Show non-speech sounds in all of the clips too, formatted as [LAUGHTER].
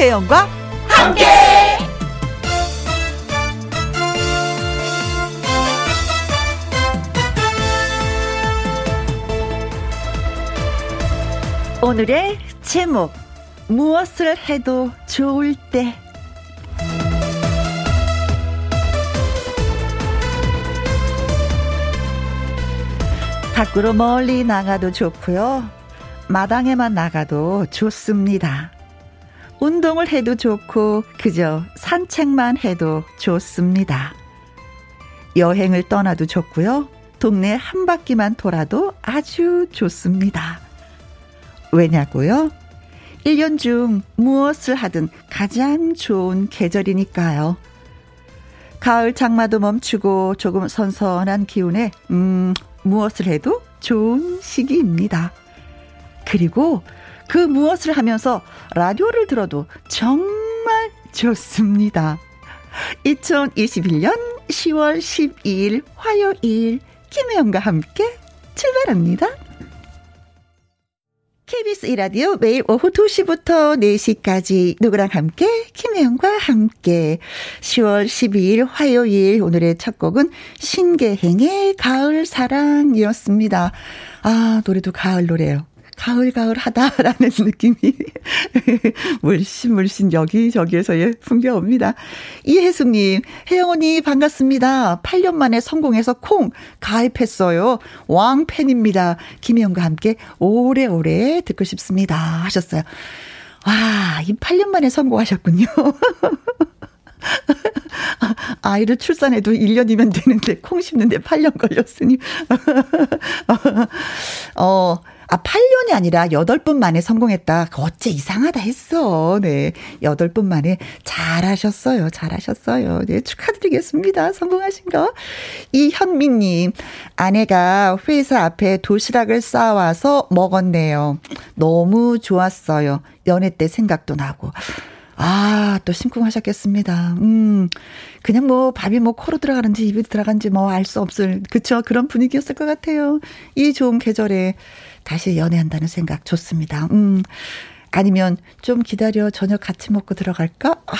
김혜영과 함께. 오늘의 제목 무엇을 해도 좋을 때 밖으로 멀리 나가도 좋고요. 마당에만 나가도 좋습니다. 운동을 해도 좋고 그저 산책만 해도 좋습니다. 여행을 떠나도 좋고요. 동네 한 바퀴만 돌아도 아주 좋습니다. 왜냐고요? 1년 중 무엇을 하든 가장 좋은 계절이니까요. 가을 장마도 멈추고 조금 선선한 기운에 음 무엇을 해도 좋은 시기입니다. 그리고 그 무엇을 하면서 라디오를 들어도 정말 좋습니다. 2021년 10월 12일 화요일 김혜영과 함께 출발합니다. KBS 이라디오 매일 오후 2시부터 4시까지 누구랑 함께 김혜영과 함께 10월 12일 화요일 오늘의 첫 곡은 신계행의 가을 사랑이었습니다. 아 노래도 가을 노래예요. 가을가을하다라는 [LAUGHS] 느낌이 물씬 물씬 여기저기에서의 풍겨옵니다. 이혜숙님, 혜영 언니 반갑습니다. 8년 만에 성공해서 콩 가입했어요. 왕팬입니다. 김혜영과 함께 오래오래 듣고 싶습니다. 하셨어요. 와, 이 8년 만에 성공하셨군요. [LAUGHS] 아이를 출산해도 1년이면 되는데 콩 심는데 8년 걸렸으니. [LAUGHS] 어, 아, 8년이 아니라 8번 만에 성공했다. 어째 이상하다 했어. 네. 8번 만에 잘하셨어요. 잘하셨어요. 네. 축하드리겠습니다. 성공하신 거. 이현미님, 아내가 회사 앞에 도시락을 싸와서 먹었네요. 너무 좋았어요. 연애 때 생각도 나고. 아, 또 심쿵하셨겠습니다. 음, 그냥 뭐 밥이 뭐 코로 들어가는지 입에 들어간지 뭐 알 수 없을, 그쵸. 그런 분위기였을 것 같아요. 이 좋은 계절에 다시 연애한다는 생각 좋습니다. 음. 아니면 좀 기다려 저녁 같이 먹고 들어갈까? 아,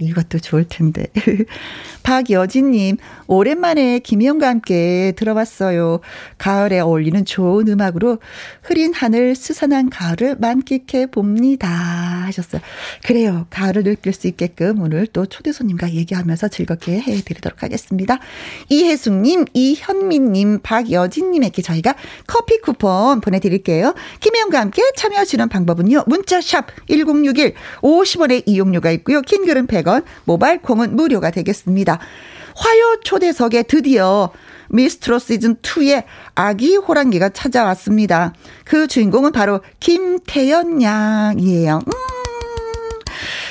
이것도 좋을 텐데. [LAUGHS] 박여진님, 오랜만에 김희영과 함께 들어봤어요. 가을에 어울리는 좋은 음악으로 흐린 하늘, 스산한 가을을 만끽해 봅니다. 하셨어요. 그래요. 가을을 느낄 수 있게끔 오늘 또 초대 손님과 얘기하면서 즐겁게 해드리도록 하겠습니다. 이혜숙님, 이현민님, 박여진님에게 저희가 커피 쿠폰 보내드릴게요. 김혜영과 함께 참여하시는 방법은요. 문자샵 1061 50원의 이용료가 있고요. 킹글은 100 원, 모바일 콩은 무료가 되겠습니다. 화요 초대석에 드디어 미스트로 시즌 2의 아기 호랑이가 찾아왔습니다. 그 주인공은 바로 김태연 양이에요. 음.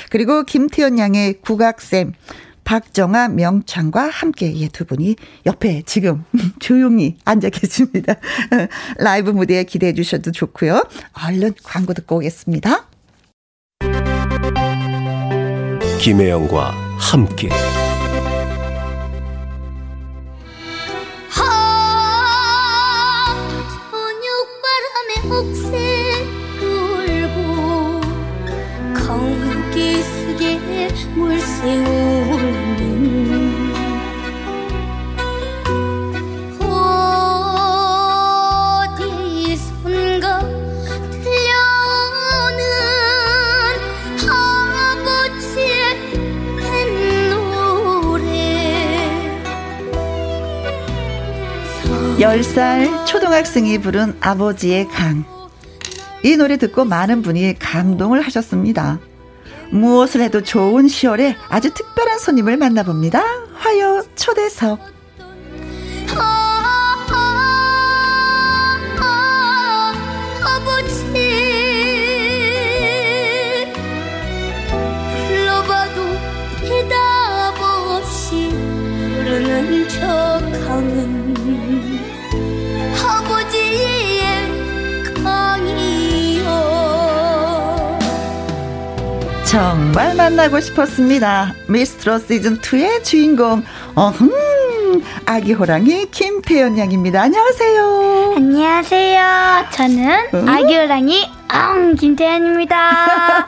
그리고 김태연 양의 국악쌤 박정아 명창과 함께 예, 두 분이 옆에 지금 [LAUGHS] 조용히 앉아 계십니다. [LAUGHS] 라이브 무대에 기대해 주셔도 좋고요. 얼른 광고 듣고 오겠습니다. 김혜영과 함께 열살 초등학생이 부른 아버지의 강. 이 노래 듣고 많은 분이 감동을 하셨습니다. 무엇을 해도 좋은 10월에 아주 특별한 손님을 만나봅니다. 화요 초대석. 정말 만나고 싶었습니다. 미스트로 시즌2의 주인공, 어흥, 아기 호랑이 김태연 양입니다. 안녕하세요. 안녕하세요. 저는 음? 아기 호랑이 앙, 김태현입니다. [LAUGHS]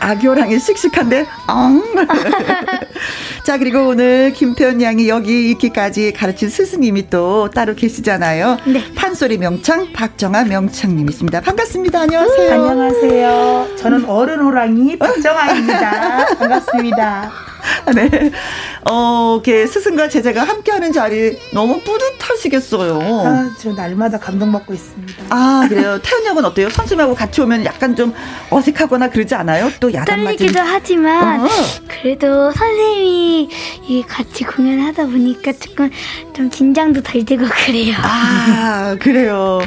아교랑이 씩씩한데, 앙. [LAUGHS] 자, 그리고 오늘 김태현 양이 여기 있기까지 가르친 스승님이 또 따로 계시잖아요. 네. 판소리 명창, 박정아 명창님이십니다. 반갑습니다. 안녕하세요. 안녕하세요. 저는 어른 호랑이 박정아입니다. 반갑습니다. [LAUGHS] 네. 어, 이렇게 스승과 제자가 함께하는 자리 너무 뿌듯하시겠어요. 아, 저 날마다 감동받고 있습니다. 아, 그래요. 태연 양은 어때요? 선생님하고 같이 오면 약간 좀 어색하거나 그러지 않아요? 또 야단 맞은. 떨리기도 하지만, 어. 그래도 선생님이 같이 공연하다 보니까 조금 좀 긴장도 덜 되고 그래요. 아, 그래요.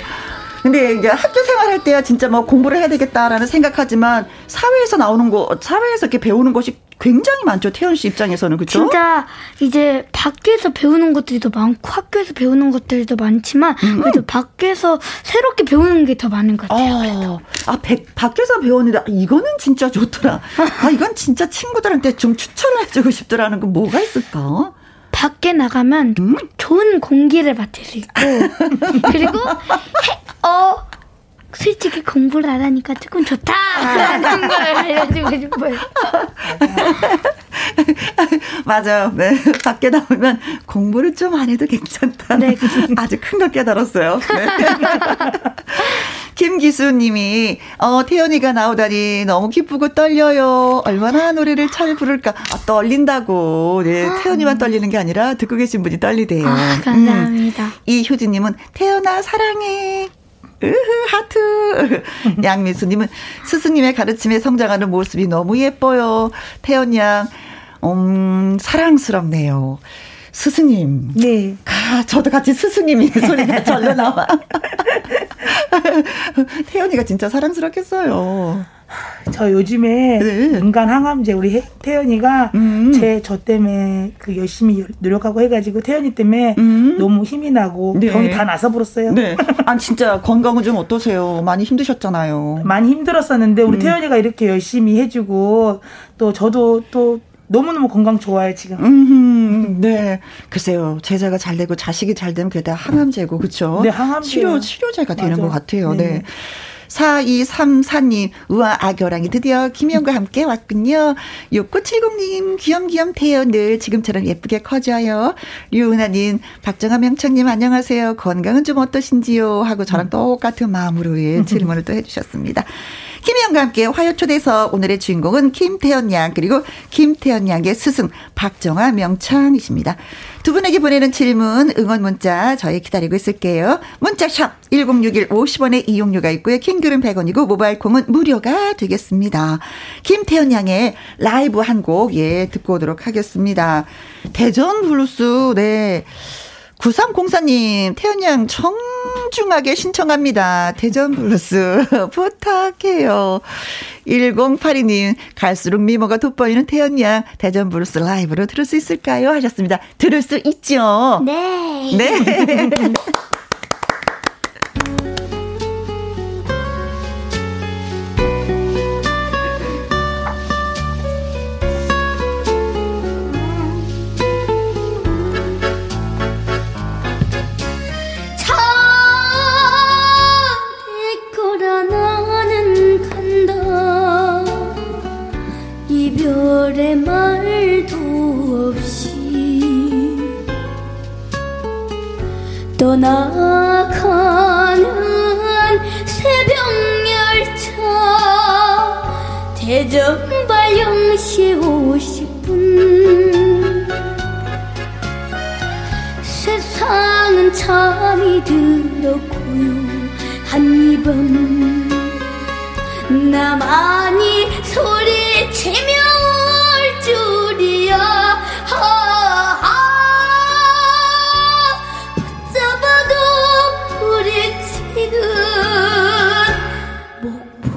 근데 이제 학교 생활할 때야 진짜 뭐 공부를 해야 되겠다라는 생각하지만 사회에서 나오는 거, 사회에서 이렇게 배우는 것이 굉장히 많죠. 태연 씨 입장에서는 그렇죠? 진짜 이제 밖에서 배우는 것들도 많고 학교에서 배우는 것들도 많지만 음. 그래도 밖에서 새롭게 배우는 게 더 많은 것 같아요. 어. 아, 백, 밖에서 배우는데 아, 이거는 진짜 좋더라. 아, 이건 진짜 친구들한테 좀 추천을 해주고 싶더라는 건 뭐가 있을까? 밖에 나가면 음? 좋은 공기를 맡을 수 있고 그리고 [LAUGHS] 해, 어 솔직히 공부를 안 하니까 조금 좋다 라는 걸 알려주고 싶어요. [LAUGHS] 맞아요. 네. 밖에 나오면 공부를 좀 안 해도 괜찮다. 네. [LAUGHS] 아주 큰 걸 깨달았어요. 네. [LAUGHS] 김기수님이 어 태연이가 나오다니 너무 기쁘고 떨려요. 얼마나 노래를 잘 부를까. 아, 떨린다고. 네, 태연이만 떨리는 게 아니라 듣고 계신 분이 떨리대요. 아, 감사합니다. 음. 이효진님은 태연아 사랑해. 으흐, 하트. [LAUGHS] 양미수님은 스승님의 가르침에 성장하는 모습이 너무 예뻐요. 태연 양, 음, 사랑스럽네요. 스승님. 네. 아, 저도 같이 스승님이 소리가 절로 나와. 태연이가 진짜 사랑스럽겠어요. 저 요즘에 네. 인간 항암제 우리 태연이가 음. 제저 때문에 그 열심히 노력하고 해가지고 태연이 때문에 음. 너무 힘이 나고 네. 병이 다 나서 버렸어요. 네. [LAUGHS] 아 진짜 건강은 좀 어떠세요? 많이 힘드셨잖아요. 많이 힘들었었는데 우리 음. 태연이가 이렇게 열심히 해주고 또 저도 또 너무너무 건강 좋아요, 지금. 음, 네. 글쎄요. 제자가 잘 되고 자식이 잘 되면 그게 다 항암제고, 그쵸? 네, 항암제. 치료, 치료제가 되는 맞아. 것 같아요. 네. 네. 4234님, 우와, 아교랑이 드디어 김희영과 함께 왔군요. 6970님, 귀염귀염. 늘 지금처럼 예쁘게 커져요. 류은하님, 박정아 명창님, 안녕하세요. 건강은 좀 어떠신지요? 하고 저랑 음. 똑같은 마음으로 예, 질문을 또 해주셨습니다. 김희영과 함께 화요 초대석 오늘의 주인공은 김태연 양 그리고 김태연 양의 스승 박정아 명창이십니다. 두 분에게 보내는 질문 응원 문자 저희 기다리고 있을게요. 문자샵 1061 50원의 이용료가 있고요. 긴 글은 100원이고 모바일 콩은 무료가 되겠습니다. 김태연 양의 라이브 한 곡 예 듣고 오도록 하겠습니다. 대전 블루스 네. 9304님, 태연양 정중하게 신청합니다. 대전 블루스 [LAUGHS] 부탁해요. 1082님, 갈수록 미모가 돋보이는 태연양, 대전 블루스 라이브로 들을 수 있을까요? 하셨습니다. 들을 수 있죠? 네. 네. [LAUGHS] 떠나가는 새벽 열차. 대전발 0시 50분. 세상은 잠이 들었고요 한 이밤 나만이 소리치며 줄이야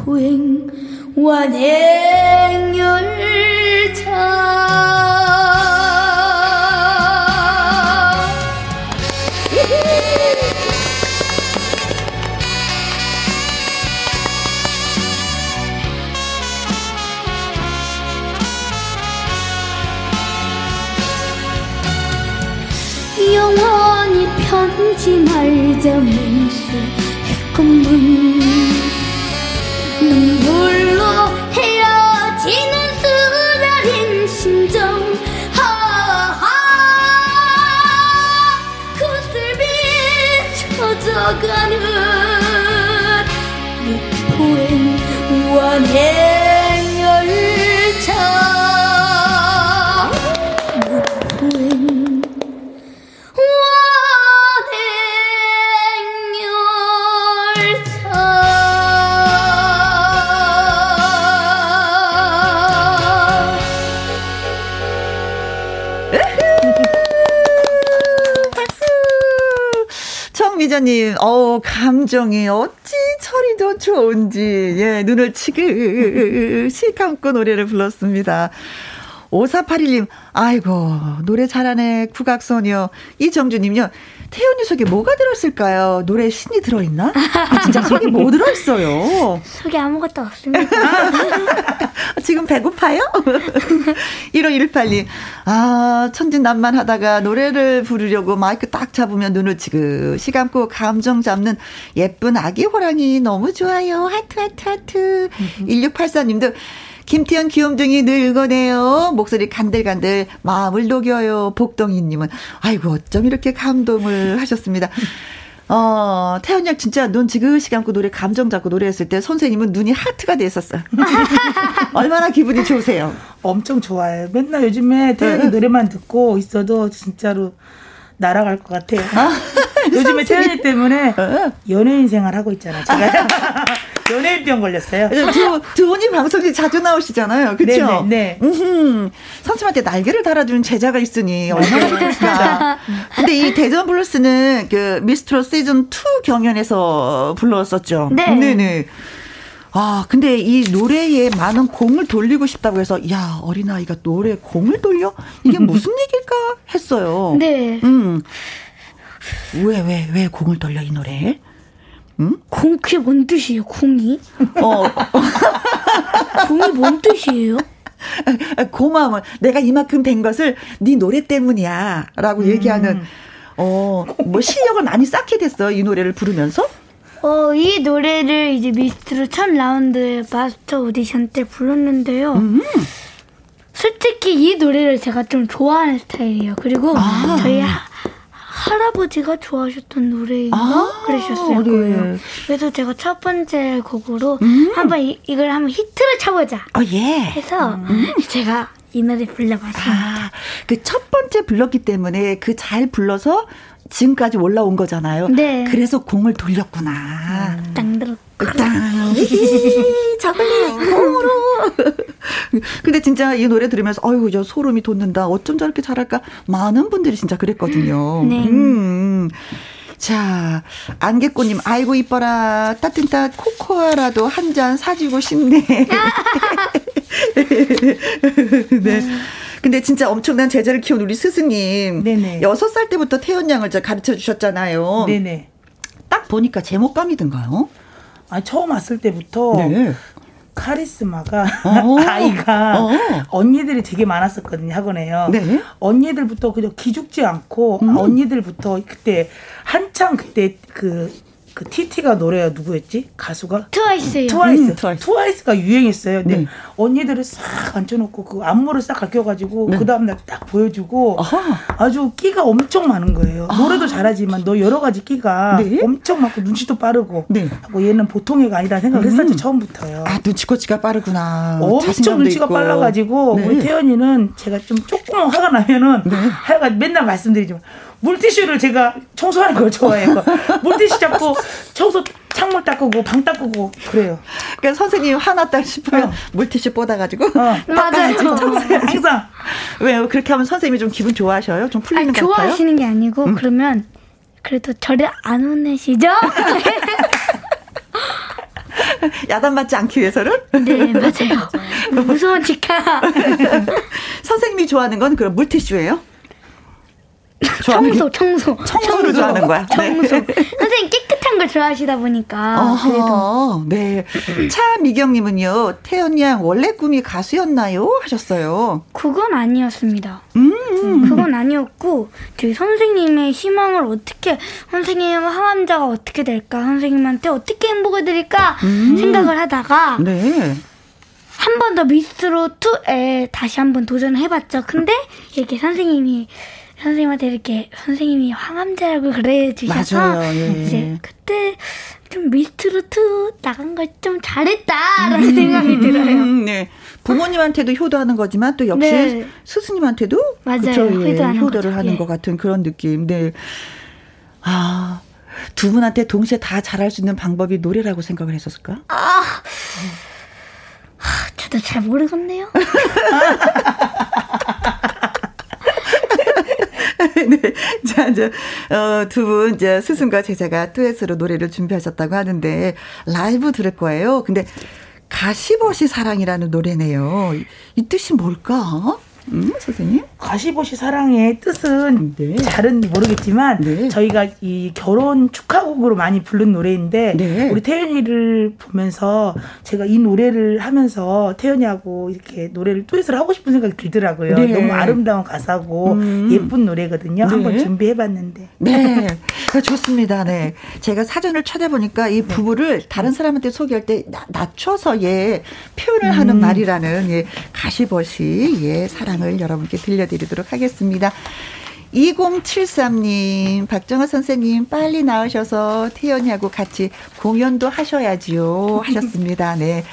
목포행 완행 열차. 편지 말자 정미자님, 어 감정이 어찌 처리도 좋은지, 예, 눈을 치그시 감고 노래를 불렀습니다. 5481님, 아이고, 노래 잘하네, 국악소녀. 이정주님요, 태연이 속에 뭐가 들었을까요? 노래 신이 들어있나? 아, 진짜 속에 뭐 들어있어요? 속에 아무것도 없습니다. [LAUGHS] 지금 배고파요? 1518님, 아, 천진난만 하다가 노래를 부르려고 마이크 딱 잡으면 눈을 지그시 감고 감정 잡는 예쁜 아기 호랑이 너무 좋아요. 하트, 하트, 하트. 1684님도 김태현 귀염둥이 늙어네요. 목소리 간들간들 마음을 녹여요. 복동이님은 아이고 어쩜 이렇게 감동을 하셨습니다. 어, 태연 양 진짜 눈 지그시 감고 노래 감정 잡고 노래했을 때 선생님은 눈이 하트가 됐었어요. [LAUGHS] 얼마나 기분이 좋으세요? 엄청 좋아요. 맨날 요즘에 태연이 네. 노래만 듣고 있어도 진짜로 날아갈 것 같아요. 아, [LAUGHS] 요즘에 태연이 때문에 어. 연예인 생활 하고 있잖아요. 제가. [LAUGHS] 연예인병 걸렸어요. 두, 두 분이 방송에 자주 나오시잖아요. 그렇죠? 네. 네. 선생님한테 날개를 달아주는 제자가 있으니 얼마나 좋겠습니까. [LAUGHS] 근데 이 대전 블루스는 그 미스트로 시즌 2 경연에서 불렀었죠. 네. 네네. 아, 근데 이 노래에 많은 공을 돌리고 싶다고 해서, 야, 어린아이가 노래에 공을 돌려? 이게 [LAUGHS] 무슨 얘기일까? 했어요. 네. 음. 왜, 왜, 왜 공을 돌려, 이 노래에? 응? 공, 그게 뭔 뜻이에요, 공이? 어. [LAUGHS] 공이 뭔 뜻이에요? [LAUGHS] 고마움은 내가 이만큼 된 것을 네 노래 때문이야라고 음. 얘기하는 어 뭐 실력을 많이 쌓게 됐어 이 노래를 부르면서 어 이 노래를 이제 미스트로 첫 라운드 마스터 오디션 때 불렀는데요. 음. 솔직히 이 노래를 제가 좀 좋아하는 스타일이에요. 그리고 아. 저희 하, 할아버지가 좋아하셨던 노래인가 아, 그러셨을 네. 거예요. 그래서 제가 첫 번째 곡으로 음. 한번 이, 이걸 한번 히트를 쳐보자. 어, 예. 해서 음. 제가 이 노래 불러봤습니다. 아, 그 첫 번째 불렀기 때문에 그 잘 불러서 지금까지 올라온 거잖아요. 네. 그래서 공을 돌렸구나. 음. 땅 들어. 땅. [LAUGHS] 저걸리 공으로. [LAUGHS] 근데 진짜 이 노래 들으면서 어유 저 소름이 돋는다. 어쩜 저렇게 잘할까? 많은 분들이 진짜 그랬거든요. 네. 음. 자, 안개꽃님, 아이고, 이뻐라. 따뜻한 코코아라도 한 잔 사주고 싶네. [LAUGHS] 네. 근데 진짜 엄청난 제자를 키운 우리 스승님. 네네. 6살 때부터 태연 양을 가르쳐 주셨잖아요. 네네. 딱 보니까 재목감이던가요? 아 처음 왔을 때부터 네. 카리스마가 어. [LAUGHS] 아이가 어. 언니들이 되게 많았었거든요 학원에요. 네. 언니들부터 그냥 기죽지 않고 음. 언니들부터 그때 한창 그때 그 그 TT가 노래가 누구였지? 가수가? 트와이스요. 트와이스. 음, 트와이스. 트와이스가 유행했어요. 근데 네. 언니들을 싹 앉혀놓고 그 안무를 싹 가르쳐가지고 네. 그 다음날 딱 보여주고 아하. 아주 끼가 엄청 많은 거예요. 아. 노래도 잘하지만 너 여러 가지 끼가 네? 엄청 많고 눈치도 빠르고 네. 하고 얘는 보통 애가 아니다 생각을 음. 했었지 처음부터요. 아 눈치코치가 빠르구나. 엄청 눈치가 있고. 빨라가지고 네. 우리 태연이는 제가 좀 조금 화가 나면은 네. 하여간 맨날 말씀드리지만 물티슈를 제가 청소하는 걸 좋아해요. 물티슈 잡고 청소 창문 닦고 방 닦고 그래요. 그러니까 선생님 화났다 싶으면 어. 물티슈 뻗어가지고 어. 맞아요. 항상 왜요? 그렇게 하면 선생님이 좀 기분 좋아하셔요? 좀 풀리는 아니, 것 같아요? 좋아하시는 게 아니고 음. 그러면 그래도 저를 안 혼내시죠? [LAUGHS] 야단맞지 않기 위해서는? 네, 맞아요. [LAUGHS] 무서운 직하. [LAUGHS] 선생님이 좋아하는 건 그런 물티슈예요? 청소, 청소. 청소를 좋아하는 거야. 청소. 네. [LAUGHS] 선생님 깨끗한 걸 좋아하시다 보니까. 그래도. 네. 차미경님은요, 태연 양 원래 꿈이 가수였나요? 하셨어요. 그건 아니었습니다. 음. 그건 아니었고, 저희 선생님의 희망을 어떻게, 선생님 항암자가 어떻게 될까, 선생님한테 어떻게 행복을 드릴까 음. 생각을 하다가, 네. 한 번 더 미스트로 2에 다시 한 번 도전해봤죠. 근데 이렇게 선생님이 선생님한테 이렇게 선생님이 황암제라고 그래 주셔서 예. 이제 그때 좀 미스트루트 나간 걸 좀 잘했다라는 음, 생각이 들어요. 네. 부모님한테도 효도하는 거지만 또 역시 네. 스승님한테도 맞아요. 그쵸, 예, 효도를 하는 예. 것 같은 그런 느낌. 네. 아. 두 분한테 동시에 다 잘할 수 있는 방법이 노래라고 생각을 했었을까? 아, 아 저도 잘 모르겠네요. [LAUGHS] [LAUGHS] 네. 자, 이제, 어, 두 분, 이제 스승과 제자가 듀엣으로 노래를 준비하셨다고 하는데, 라이브 들을 거예요. 근데, 가시버시 사랑이라는 노래네요. 이 뜻이 뭘까? 음, 선생님? 가시보시 사랑의 뜻은 네. 잘은 모르겠지만 네. 저희가 이 결혼 축하곡으로 많이 부른 노래인데 네. 우리 태연이를 보면서 제가 이 노래를 하면서 태연이하고 이렇게 노래를 듀엣을 하고 싶은 생각이 들더라고요. 네. 너무 아름다운 가사고 음. 예쁜 노래거든요. 네. 한번 준비해봤는데. 네, 좋습니다. 네, 제가 사전을 찾아보니까 이 부부를 다른 사람한테 소개할 때 낮춰서 예 표현을 하는 음. 말이라는 예 가시버시 예 사랑. 영상을 여러분께 들려드리도록 하겠습니다. 2073님, 박정호 선생님, 빨리 나오셔서 태연이하고 같이 공연도 하셔야지요. 하셨습니다. 네.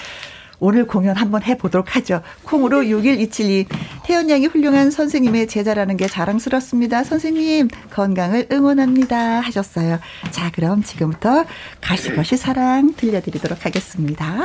오늘 공연 한번 해보도록 하죠. 콩으로 6127님, 태연 양이 훌륭한 선생님의 제자라는 게 자랑스럽습니다. 선생님, 건강을 응원합니다. 하셨어요. 자, 그럼 지금부터 가시거시 사랑 들려드리도록 하겠습니다.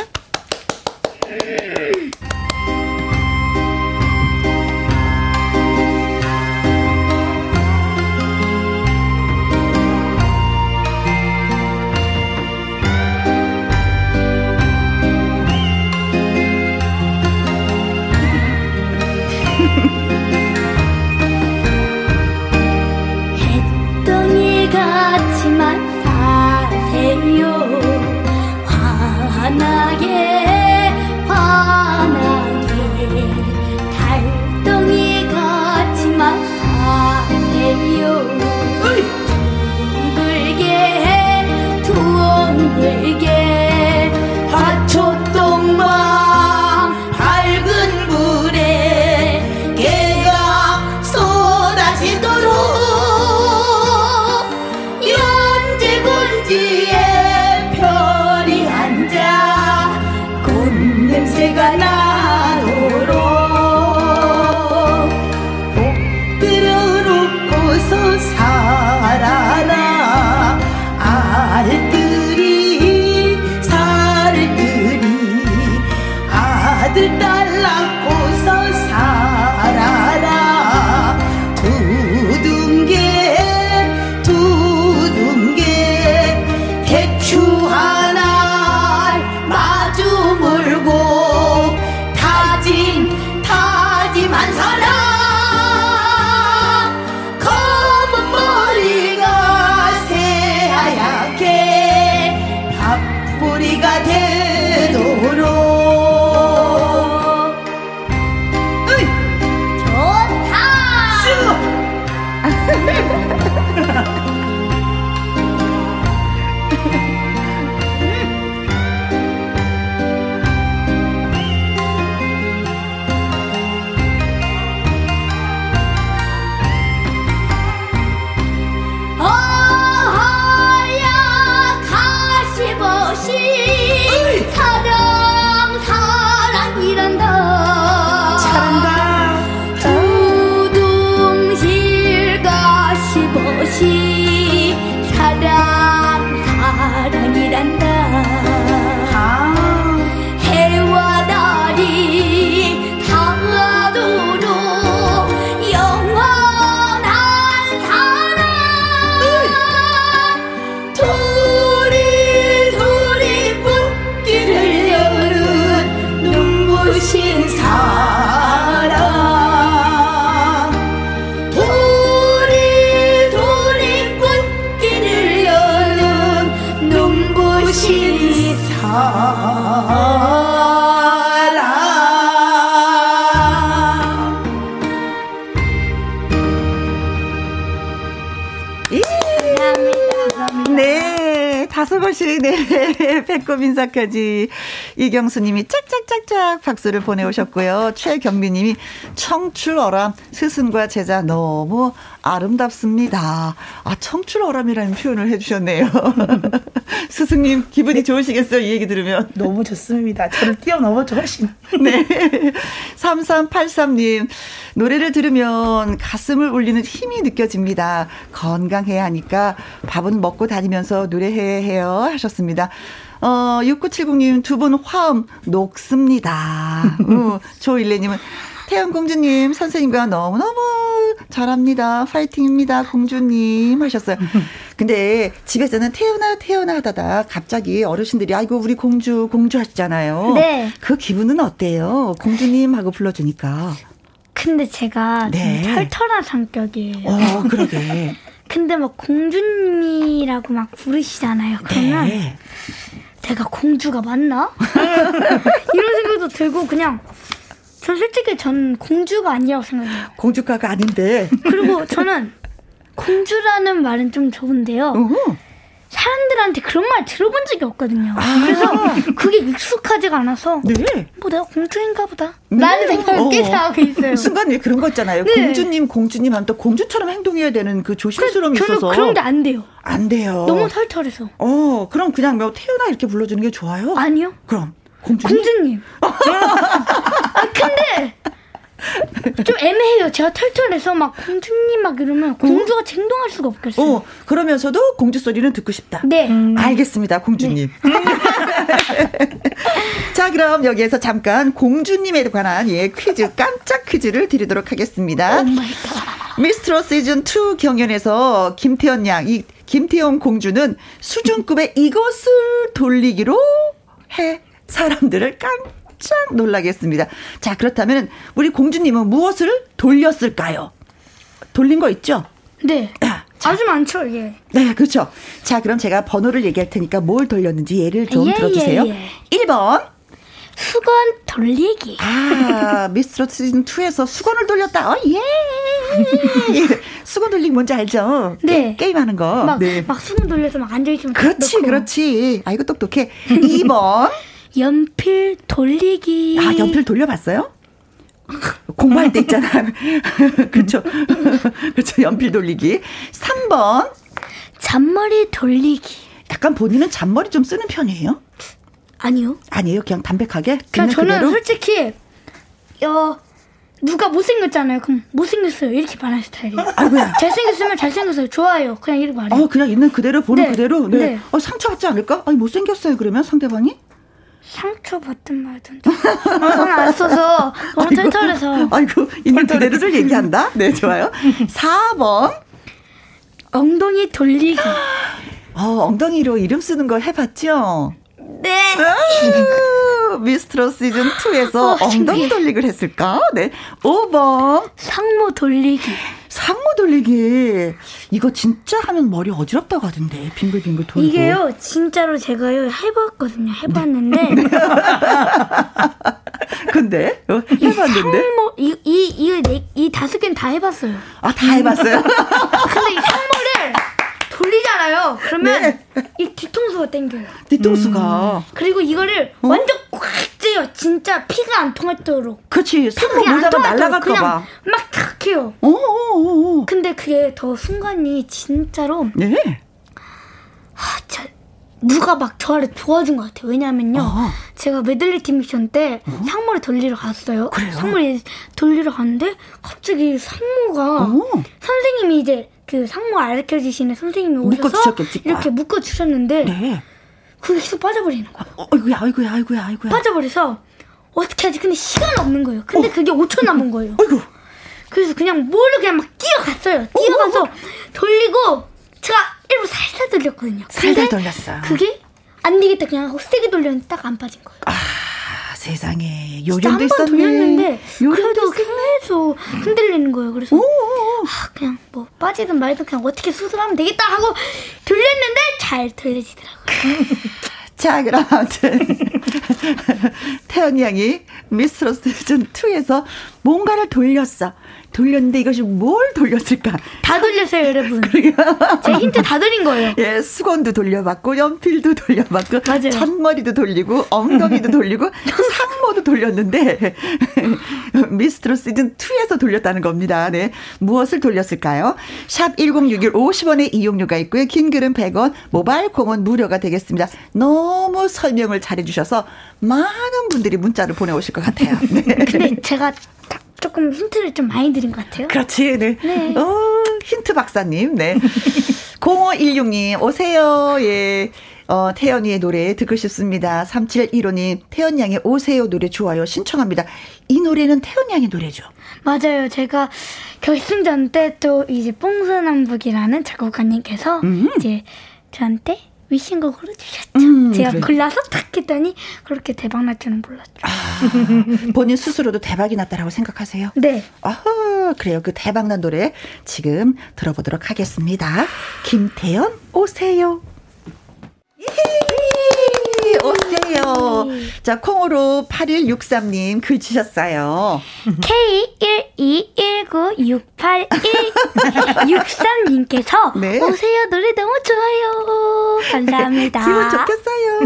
인사까지. 이경수님이 짝짝짝짝 박수를 보내오셨고요. 최경미님이 청출어람, 스승과 제자 너무 아름답습니다. 아, 청출어람이라는 표현을 해주셨네요. [LAUGHS] 스승님, 기분이 좋으시겠어요? 이 얘기 들으면. 너무 좋습니다. 저를 뛰어넘어죠, 훨씬. [LAUGHS] 네. 3383님, 노래를 들으면 가슴을 울리는 힘이 느껴집니다. 건강해야 하니까 밥은 먹고 다니면서 노래해야 해요. 하셨습니다. 어, 6970님 두 분 화음 녹습니다. 음, [LAUGHS] 조일레님은 태연공주님 선생님과 너무너무 잘합니다. 파이팅입니다. 공주님 하셨어요. 근데 집에서는 태어나 태어나 하다가 갑자기 어르신들이 아이고 우리 공주 공주 하시잖아요. 네. 그 기분은 어때요? 공주님 하고 불러주니까. 근데 제가 네. 좀 털털한 성격이에요. 어, 그러게. [LAUGHS] 근데 막 공주님이라고 막 부르시잖아요. 그러면 네. 제가 공주가 맞나? [LAUGHS] 이런 생각도 들고 그냥 전 솔직히 전 공주가 아니라고 생각해요. 공주가가 아닌데. 그리고 저는 공주라는 말은 좀 좋은데요. 어허. 사람들한테 그런 말 들어본 적이 없거든요. 아~ 그래서 그게 익숙하지가 않아서 네. 뭐 내가 공주인가 보다. 네. 라는 생각을. 하고 있어요. 순간 왜 그런 거 있잖아요. 네. 공주님, 공주님 하면 또 공주처럼 행동해야 되는 그 조심스러움이 그, 있어서. 그런 게 안 돼요. 안 돼요. 너무 털털해서. 어, 그럼 그냥 뭐 태어나 이렇게 불러주는 게 좋아요? 아니요. 그럼 공주님. 공주님. [LAUGHS] 아, 근데 [LAUGHS] 좀 애매해요. 제가 털털해서 막 공주님 막 이러면 공주가 행동할 수가 없겠어요. 어, 그러면서도 공주 소리는 듣고 싶다. 네. 음. 알겠습니다, 공주님. 네. [LAUGHS] 자, 그럼 여기에서 잠깐 공주님에 관한 예 퀴즈 깜짝 퀴즈를 드리도록 하겠습니다. 미스트로 시즌 2 경연에서 김태현 양, 이 김태현 공주는 수준급의 이것을 돌리기로 해 사람들을 깜짝 깜짝 놀라겠습니다. 자, 그렇다면 우리 공주님은 무엇을 돌렸을까요? 돌린 거 있죠? 네. 자, 아주 많죠, 예. 네, 그렇죠. 자, 그럼 제가 번호를 얘기할 테니까 뭘 돌렸는지 예를 좀 예, 들어주세요. 예, 예. 1번. 수건 돌리기. 아, 미스터 시즌 2에서 수건을 돌렸다. 어, 예. 수건 돌리기 뭔지 알죠? 네. 게, 임하는 거. 막, 네. 막 수건 돌려서 막 앉아있으면 그렇지, 넣고. 그렇지. 아, 이거 똑똑해. 2번. 연필 돌리기. 아, 연필 돌려봤어요? 공부할 때 있잖아. [LAUGHS] 그렇죠. 그렇죠. [LAUGHS] 연필 돌리기. 3번. 잔머리 돌리기. 약간 본인은 잔머리 좀 쓰는 편이에요? 아니요. 아니에요. 그냥 담백하게? 그냥, 그냥 저는 그대로? 솔직히 어 누가 못생겼잖아요. 그럼 못생겼어요. 이렇게 말하는 스타일이에요. 아이고야. 잘생겼으면 잘생겼어요. 좋아요. 그냥 이렇게 말해요. 어, 그냥 있는 그대로 보는 네. 그대로? 네. 네. 어, 상처받지 않을까? 아니, 못생겼어요. 그러면 상대방이? 상처 받든 말든. [LAUGHS] 아, 저는 안 써서 너무 털털해서. 아이고, 있는 그대로를 얘기한다? 네, [LAUGHS] 좋아요. 4번. 엉덩이 돌리기. 어, 엉덩이로 이름 쓰는 걸 해봤죠? 네. 미스트로 시즌 2에서 어, 엉덩이 돌리기를 했을까? 네. 5번. 상모 돌리기. 상모 돌리기. 이거 진짜 하면 머리 어지럽다고 하던데. 빙글빙글 돌고. 이게요, 진짜로 제가요, 해봤거든요. 해봤는데. 네. [LAUGHS] 근데? 어, 해봤는데? 상모, 이, 이, 이, 이, 이 다섯 개는 다 해봤어요. 아, 다 해봤어요? 근데 이 상모를 돌리잖아요. 그러면 네. 이 뒤통수가 땡겨요. 뒤통수가. 음. 그리고 이거를 어? 완전 꽉 째요. 진짜 피가 안 통하도록. 그렇지. 상모 모자가 날라갈까 봐. 막 탁 해요. 오, 근데 그게 더 순간이 진짜로. 네. 하, 자, 누가 막 저를 도와준 것 같아요. 왜냐면요. 어. 제가 메들리 팀 미션 때 어? 상모를 돌리러 갔어요. 그래요? 상모를 돌리러 갔는데 갑자기 상모가 어. 선생님이 이제 그 상모 알려 주시는 선생님이 오셔서 이렇게 묶어 주셨는데 네. 그게 계속 빠져버리는 거야. 어, 아이고야, 아이고야, 아이고야, 아이고야. 빠져버려서 어떻게 하지? 근데 시간 없는 거예요. 근데 어. 그게 5초 남은 거예요. 아이고. 그래서 그냥 뭘로 그냥 막 뛰어갔어요. 뛰어가서 돌리고 제가 일부 살살 돌렸거든요. 살살 돌렸어. 그게 안 되겠다 그냥 세게 돌렸는데 딱 안 빠진 거예요. 아. 세상에 요령도 있었네. 돌렸는데 그래도 계속 흔들리는 거예요. 그래서 아, 그냥 뭐 빠지든 말든 그냥 어떻게 수술하면 되겠다 하고 돌렸는데 잘 돌려지더라고요. [LAUGHS] 자, 그럼 아무튼 [LAUGHS] 태연이 양이 미스트로스 시즌 2에서 뭔가를 돌렸어. 돌렸는데 이것이 뭘 돌렸을까? 다 돌렸어요, 여러분. 제 힌트 다 드린 거예요. [LAUGHS] 예, 수건도 돌려봤고, 연필도 돌려봤고, 맞아요. 잔머리도 돌리고, 엉덩이도 [LAUGHS] 돌리고, 상모도 돌렸는데, [LAUGHS] 미스트로 시즌 2에서 돌렸다는 겁니다. 네. 무엇을 돌렸을까요? 샵 1061 50원의 이용료가 있고요. 긴 글은 100원, 모바일 공은 무료가 되겠습니다. 너무 설명을 잘해주셔서 많은 분들이 문자를 보내오실 것 같아요. 네. 근데 제가 조금 힌트를 좀 많이 드린 것 같아요. 그렇지, 네. 네. 어, 힌트 박사님, 네. [LAUGHS] 0516님, 오세요, 예. 어, 태연이의 노래 듣고 싶습니다. 3715님, 태연 양의 오세요 노래 좋아요. 신청합니다. 이 노래는 태연 양의 노래죠. 맞아요. 제가 결승전 때 또 이제 뽕스남북이라는 작곡가님께서 음. 이제 저한테 위신곡으로 주셨죠. 음, 제가 그래. 골라서 탁 했더니 그렇게 대박 날 줄은 몰랐죠. 아, 본인 스스로도 대박이 났다라고 생각하세요? 네. 아 그래요. 그 대박 난 노래 지금 들어보도록 하겠습니다. 김태연 오세요. 오세요. 자, 콩으로 8163님 글 주셨어요. [LAUGHS] K112198163님께서 [LAUGHS] 네. 오세요. 노래 너무 좋아요. 감사합니다. 기분 좋겠어요.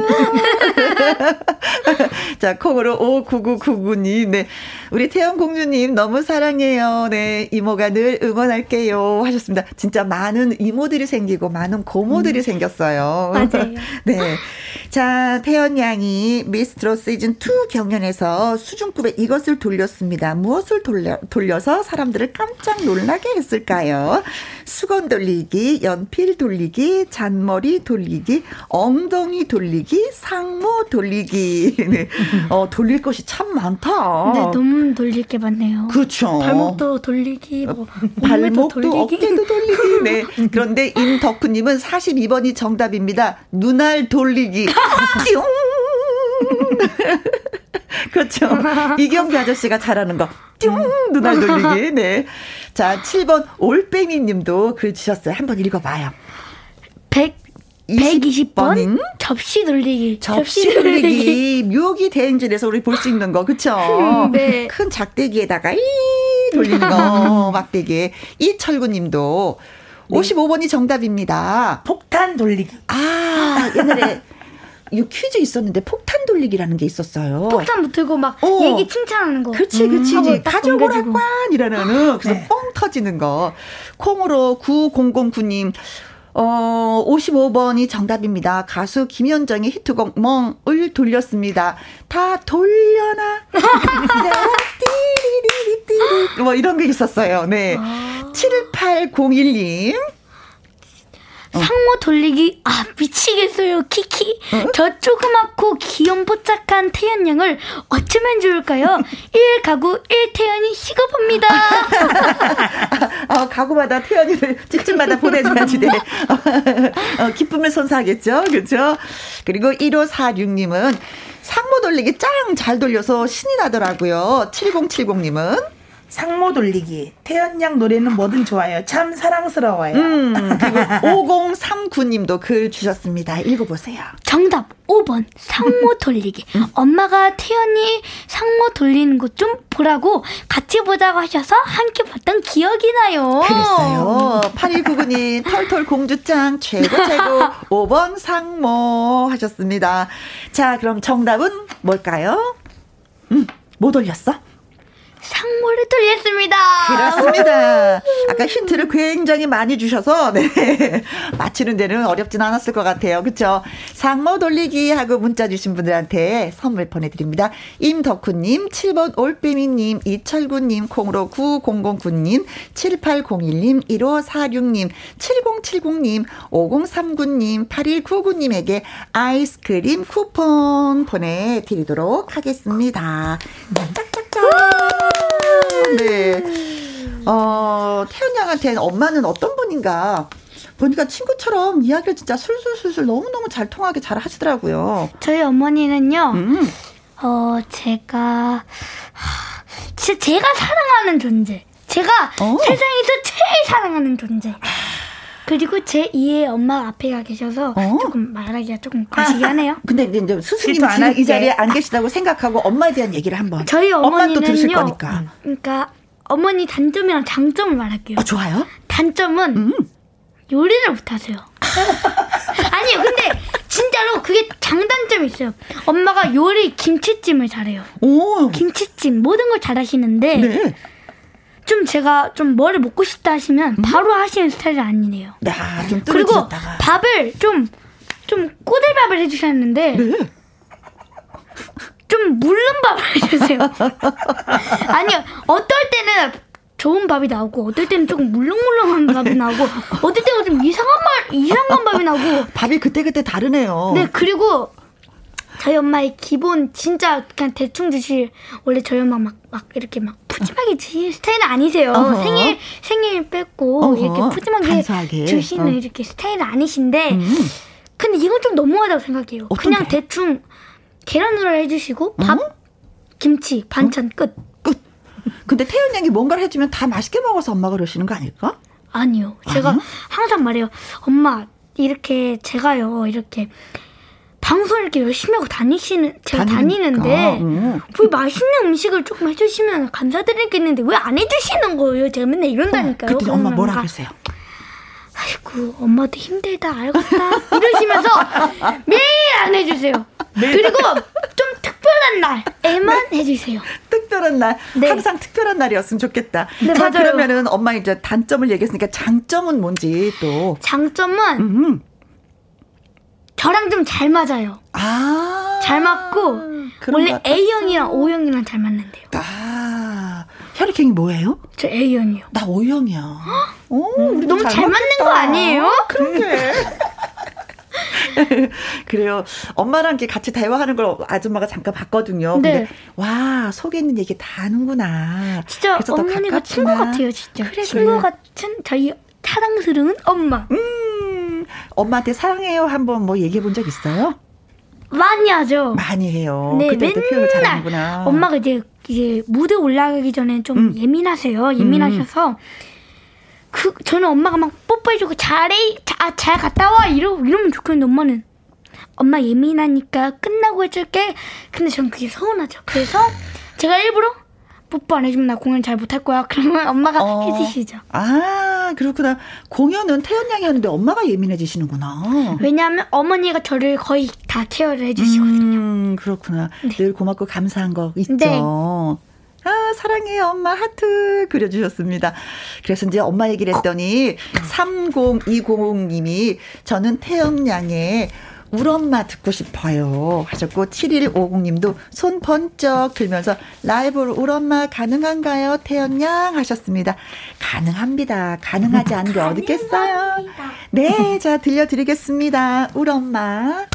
[LAUGHS] 자, 콩으로 59999님. 네. 우리 태영 공주님 너무 사랑해요. 네. 이모가 늘 응원할게요. 하셨습니다. 진짜 많은 이모들이 생기고 많은 고모들이 음. 생겼어요. 맞아요. 네. 자, 태연 양이 미스트로 시즌 2 경연에서 수준급의 이것을 돌렸습니다. 무엇을 돌려, 돌려서 사람들을 깜짝 놀라게 했을까요? 수건 돌리기, 연필 돌리기, 잔머리 돌리기, 엉덩이 돌리기, 상모 돌리기. [LAUGHS] 네. 어, 돌릴 것이 참 많다. 네, 너무 돌릴 게 많네요. 그렇죠. 발목도 돌리기, 뭐 발목도 돌리기. 어깨도 돌리기. 네. [LAUGHS] 그런데 임덕후님은 42번이 정답입니다. 눈알 돌리기. 띵! [LAUGHS] 그렇죠. 이경규 아저씨가 잘하는 거. 띵! 눈알 돌리기. 네. 자, 7번 올빼미 님도 글 주셨어요. 한번 읽어봐요. 100, 120번 접시 돌리기. 접시, 돌리기. 묘기 대행진에서 우리 볼 수 있는 거, 그쵸? [LAUGHS] 네. 큰 작대기에다가 이 돌리는 거, [LAUGHS] 막대기. 이철구 님도 네. 55번이 정답입니다. 폭탄 돌리기. 아, 옛날에 이 퀴즈 있었는데 폭탄 돌리기라는 게 있었어요. 폭탄 못 들고 막 어. 얘기 칭찬하는 거. 그치, 그치. 음, 가져오라관이라는 아, 그래서 네. 뻥 터지는 거. 콩으로 9009님. 어, 55번이 정답입니다. 가수 김현정의 히트곡 멍을 돌렸습니다. 다 돌려나. [LAUGHS] 띠리리리띠리. 뭐 이런 게 있었어요. 네. 아. 7801님. 어. 상모 돌리기? 아 미치겠어요. 키키. 어? 저 조그맣고 귀염뽀짝한 태연 양을 어쩌면 좋을까요? [LAUGHS] 1 가구 1 태연이 식어봅니다. [LAUGHS] 어, 가구마다 태연이를 집집마다 보내줘야지 돼. [LAUGHS] 어, 기쁨을 선사하겠죠? 그렇죠? 그리고 1546님은 상모 돌리기 짱 잘 돌려서 신이 나더라고요. 7070님은 상모 돌리기. 태연양 노래는 뭐든 좋아요. 참 사랑스러워요. 음, 그리고 [LAUGHS] 5039님도 글 주셨습니다. 읽어보세요. 정답 5번 상모 돌리기. 음. 엄마가 태연이 상모 돌리는 것 좀 보라고 같이 보자고 하셔서 함께 봤던 기억이 나요. 그랬어요. 8199님 털털 공주짱 최고 최고 [LAUGHS] 5번 상모 하셨습니다. 자 그럼 정답은 뭘까요? 음, 뭐 돌렸어? 상모를 돌렸습니다. 그렇습니다. 아까 힌트를 굉장히 많이 주셔서 네. [LAUGHS] 맞히는 데는 어렵진 않았을 것 같아요. 그렇죠? 상모 돌리기 하고 문자 주신 분들한테 선물 보내드립니다. 임덕훈님, 7번 올빼미님, 이철구님, 콩으로 9009님, 7801님, 1546님, 7070님, 5039님, 8199님에게 아이스크림 쿠폰 보내드리도록 하겠습니다. 짝 [LAUGHS] 짝짝. 네. 어, 태연 양한테는 엄마는 어떤 분인가? 보니까 친구처럼 이야기를 진짜 술술술술 너무너무 잘 통하게 잘 하시더라고요. 저희 어머니는요, 음. 어, 제가, 진짜 제가 사랑하는 존재. 제가 어. 세상에서 제일 사랑하는 존재. 그리고 제 2의 엄마 앞에가 계셔서 어? 조금 말하기가 조금 거시기 하네요. [LAUGHS] 근데 이제 스승님 지금 이 자리에 안 계시다고 생각하고 엄마에 대한 얘기를 한번. 저희 어머니는요. 거니까. 그러니까 어머니 단점이랑 장점을 말할게요. 어, 좋아요. 단점은 음. 요리를 못하세요. [LAUGHS] 아니요, 근데 진짜로 그게 장단점이 있어요. 엄마가 요리 김치찜을 잘해요. 오. 김치찜 모든 걸 잘하시는데 네. 좀 제가 좀 뭐를 먹고 싶다 하시면 음? 바로 하시는 스타일이 아니네요. 아, 좀 그리고 밥을 좀 좀 꼬들밥을 해주셨는데 네. 좀 물른 밥을 해주세요. [LAUGHS] 아니요, 어떨 때는 좋은 밥이 나오고 어떨 때는 조금 물렁물렁한 밥이 나오고 어떨 때는 좀 이상한 말 이상한 밥이 나오고 밥이 그때 그때 다르네요. 네 그리고 저희 엄마의 기본 진짜 그냥 대충 주실 원래 저희 엄마 막, 막 이렇게 막 푸짐하게 주실 스타일은 아니세요. 어허. 생일 생일 뺏고 어허. 이렇게 푸짐하게 간소하게. 주시는 어. 이렇게 스타일은 아니신데 음. 근데 이건 좀 너무하다고 생각해요. 그냥 게? 대충 계란 후라이 해주시고 밥, 음? 김치, 반찬 어? 끝. 근데 태연 양이 뭔가를 해주면 다 맛있게 먹어서 엄마가 그러시는 거 아닐까? 아니요. 제가 아니요? 항상 말해요. 엄마, 이렇게 제가요, 이렇게 방송 이렇게 열심히 하고 다니시는, 제가 다니니까. 다니는데, 응. 왜 맛있는 음식을 조금 해주시면 감사드리겠는데, 왜 안 해주시는 거예요? 제가 맨날 이런다니까요. 어, 그때 엄마 뭐라 그랬어요? 아이고, 엄마도 힘들다, 알겠다. 이러시면서 매일 안 해주세요. 그리고 좀 특별한 날에만 해주세요. 특별한 날. 네. 항상 특별한 날이었으면 좋겠다. 네, 자, 맞아요. 그러면은 엄마 이제 단점을 얘기했으니까 장점은 뭔지 또. 장점은 음흠. 저랑 좀 잘 맞아요. 아. 잘 맞고 원래 A형이랑 O형이랑 잘 맞는데요. 아. 혈액형이 뭐예요? 저 A형이요. 나 O형이야. 오, 음, 너무 잘, 잘 맞는 거 아니에요? [LAUGHS] 그러게. 그래요. 엄마랑 이렇게 같이 대화하는 걸 아줌마가 잠깐 봤거든요. 네. 근데 와 속에 있는 얘기 다 아는구나. 진짜 어머니가 친구 같아요, 진짜. 그래, 친구 그래. 같은 저희 사랑스러운 엄마. 음, 엄마한테 사랑해요 한번 뭐 얘기해 본 적 있어요? 많이 하죠. 많이 해요. 네, 그때부터 표현을 잘하는구나. 엄마가 이제 이제 무대 올라가기 전에 좀 음. 예민하세요. 예민하셔서. 음. 그 저는 엄마가 막 뽀뽀해주고 잘해 자, 잘 갔다 와 이러 이러면 좋겠는데 엄마는 엄마 예민하니까 끝나고 해줄게 근데 전 그게 서운하죠 그래서 제가 일부러 뽀뽀 안 해주면 나 공연 잘 못할 거야 [LAUGHS] 그러면 엄마가 어. 해주시죠 아 그렇구나 공연은 태연 양이 하는데 엄마가 예민해지시는구나 왜냐하면 어머니가 저를 거의 다 케어를 해주시거든요 음, 그렇구나 네. 늘 고맙고 감사한 거 있죠 네. 아, 사랑해요, 엄마. 하트 그려주셨습니다. 그래서 이제 엄마 얘기를 했더니 3020님이 저는 태영 양의 울엄마 듣고 싶어요. 하셨고, 7150님도 손 번쩍 들면서 라이브로 울엄마 가능한가요? 태연양 하셨습니다. 가능합니다. 가능하지 않은 게 어딨겠어요? 네, 자, 들려드리겠습니다. 울엄마. 엄마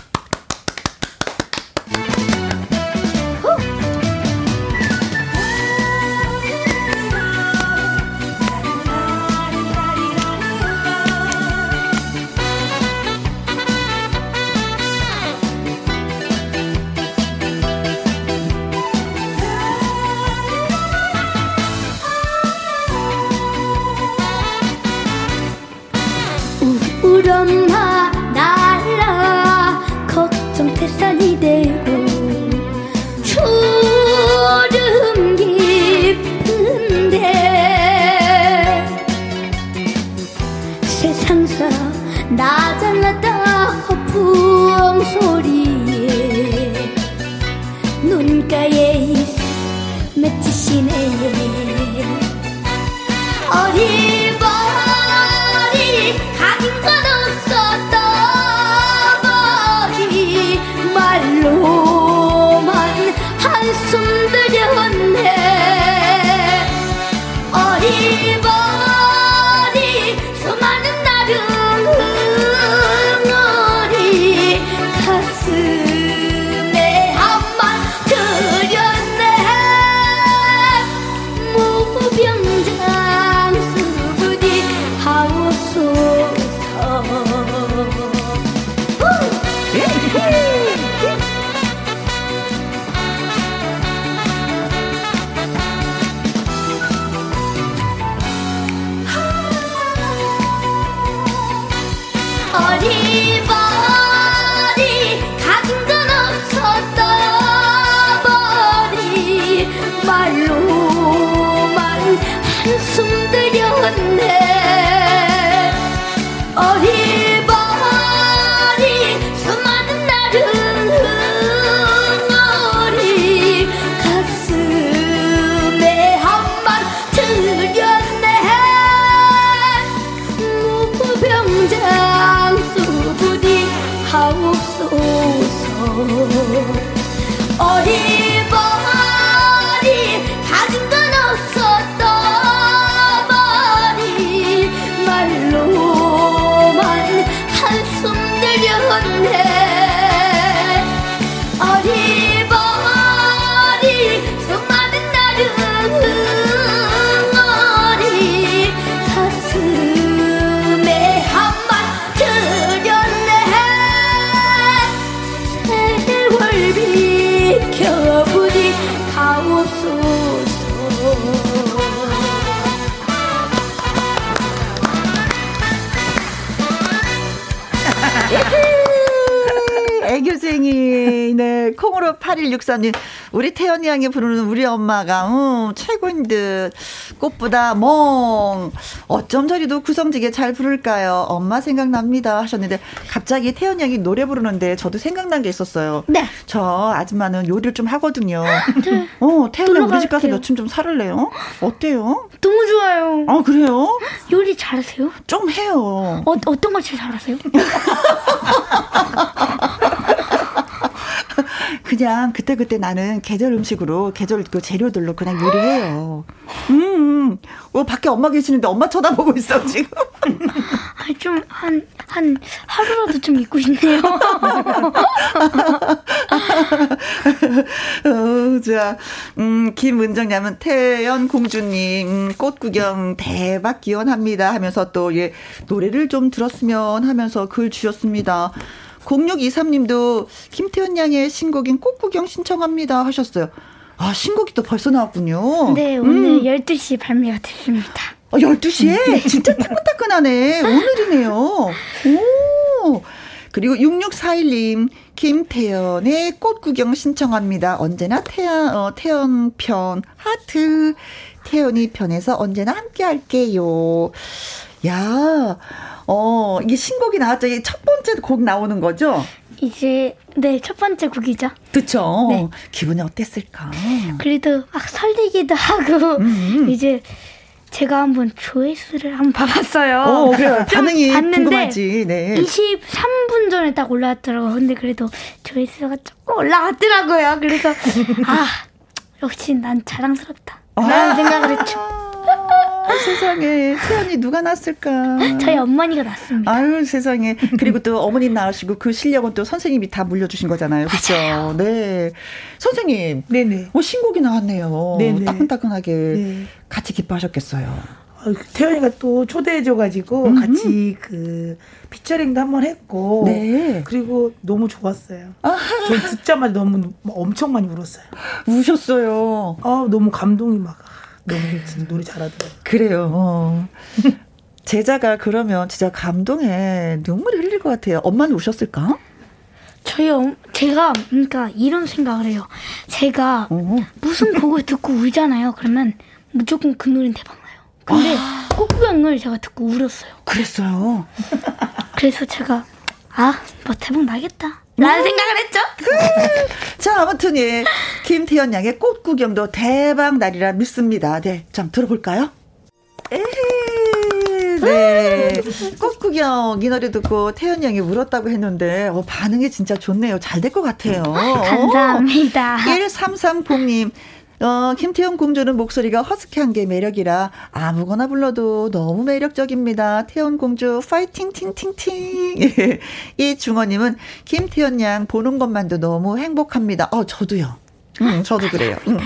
8163님, 우리 태연이 양이 부르는 우리 엄마가, 음, 최고인 듯. 꽃보다 멍. 어쩜 저리도 구성지게 잘 부를까요? 엄마 생각납니다. 하셨는데, 갑자기 태연이 양이 노래 부르는데, 저도 생각난 게 있었어요. 네. 저 아줌마는 요리를 좀 하거든요. 네. 어, 태연이 우리 집 가서 며칠 좀 살을래요? 어때요? 너무 좋아요. 아, 그래요? 요리 잘하세요? 좀 해요. 어, 어떤 걸 제일 잘하세요? [LAUGHS] 그냥 그때 그때 나는 계절 음식으로 계절 그 재료들로 그냥 요리해요. 음, 음. 어, 밖에 엄마 계시는데 엄마 쳐다보고 있어, 지금. 아, 좀, 한, 한, 하루라도 좀 있고 싶네요. [LAUGHS] 어, 자, 음, 김은정님은 태연 공주님, 음, 꽃 구경 대박 기원합니다 하면서 또, 예, 노래를 좀 들었으면 하면서 글 주셨습니다. 0623님도 김태현 양의 신곡인 꽃구경 신청합니다 하셨어요. 아, 신곡이 또 벌써 나왔군요. 네, 오늘 음. 12시 발매가 됐습니다. 어, 12시에? 진짜 따끈따끈하네. 오늘이네요. 오. 그리고 6641님, 김태연의 꽃 구경 신청합니다. 언제나 태연, 어, 태연 편, 하트. 태연이 편에서 언제나 함께 할게요. 야, 어, 이게 신곡이 나왔죠. 이게 첫 번째 곡 나오는 거죠? 이제 네 첫 번째 곡이죠. 그렇죠. 네. 기분이 어땠을까? 그래도 막 설레기도 하고 음. 이제 제가 한번 조회수를 한번 봐봤어요. 어, 그래 반응이 궁금하지. 네. 23분 전에 딱 올라왔더라고요. 근데 그래도 조회수가 조금 올라왔더라고요. 그래서 [LAUGHS] 아 역시 난 자랑스럽다. 라는 아. 생각을 했죠. 아, 세상에 태연이 누가 낳았을까? 저희 어머니가 낳았습니다. 아유 세상에 그리고 또 어머님 낳으시고 그 실력은 또 선생님이 다 물려주신 거잖아요, 그렇죠? 네, 선생님. 네네. 어 신곡이 나왔네요. 네네. 따끈따끈하게 네. 같이 기뻐하셨겠어요. 어, 태연이가 또 초대해줘가지고 음흠. 같이 그 피처링도 한번 했고 네. 그리고 너무 좋았어요. 저 듣자마자 너무 엄청 많이 울었어요. 우셨어요. 아 너무 감동이 막 [LAUGHS] 너무 노래 잘하더라고요. 그래요. 어. [LAUGHS] 제자가 그러면 진짜 감동에 눈물이 흘릴 것 같아요. 엄마는 우셨을까? 저희 어, 제가 그러니까 이런 생각을 해요. 제가 어. 무슨 곡을 듣고 울잖아요. 그러면 무조건 그 노래는 대박 나요. 근데 아. 꽃구경을 제가 듣고 울었어요. 그랬어요. 그래서 제가 아, 뭐 대박 나겠다. 라는 생각을 했죠. [LAUGHS] 자, 아무튼 예. 김태현 양의 꽃 구경도 대박 날이라 믿습니다. 네. 좀 들어볼까요? 에헤, 네. 꽃 구경 이 노래 듣고 태연 양이 울었다고 했는데 어, 반응이 진짜 좋네요. 잘 될 것 같아요. [LAUGHS] 감사합니다. 1330님. 어, 김태형 공주는 목소리가 허스키한 게 매력이라 아무거나 불러도 너무 매력적입니다. 태연 공주 파이팅 팅팅팅. [LAUGHS] 이 중원님은 김태현 양 보는 것만도 너무 행복합니다. 어, 저도요. 음, 저도 그래요. 음.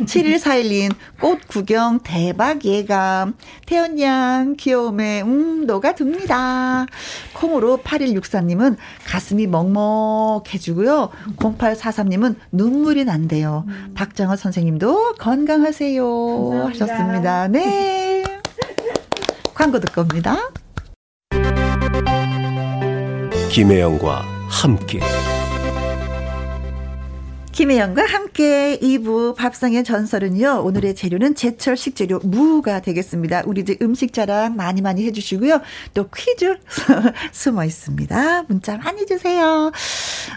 7141님, 꽃 구경 대박 예감. 태연 양 귀여움에, 음, 녹아듭니다. 콩으로 8164님은 가슴이 먹먹해지고요. 0843님은 눈물이 난대요. 음. 박정호 선생님도 건강하세요. 감사합니다. 하셨습니다. 네. 광고 듣고 옵니다. 김혜영과 함께 김혜영과 함께 2부 밥상의 전설은요. 오늘의 재료는 제철 식재료 무가 되겠습니다. 우리 집 음식 자랑 많이 많이 해주시고요. 또 퀴즈 [LAUGHS] 숨어 있습니다. 문자 많이 주세요.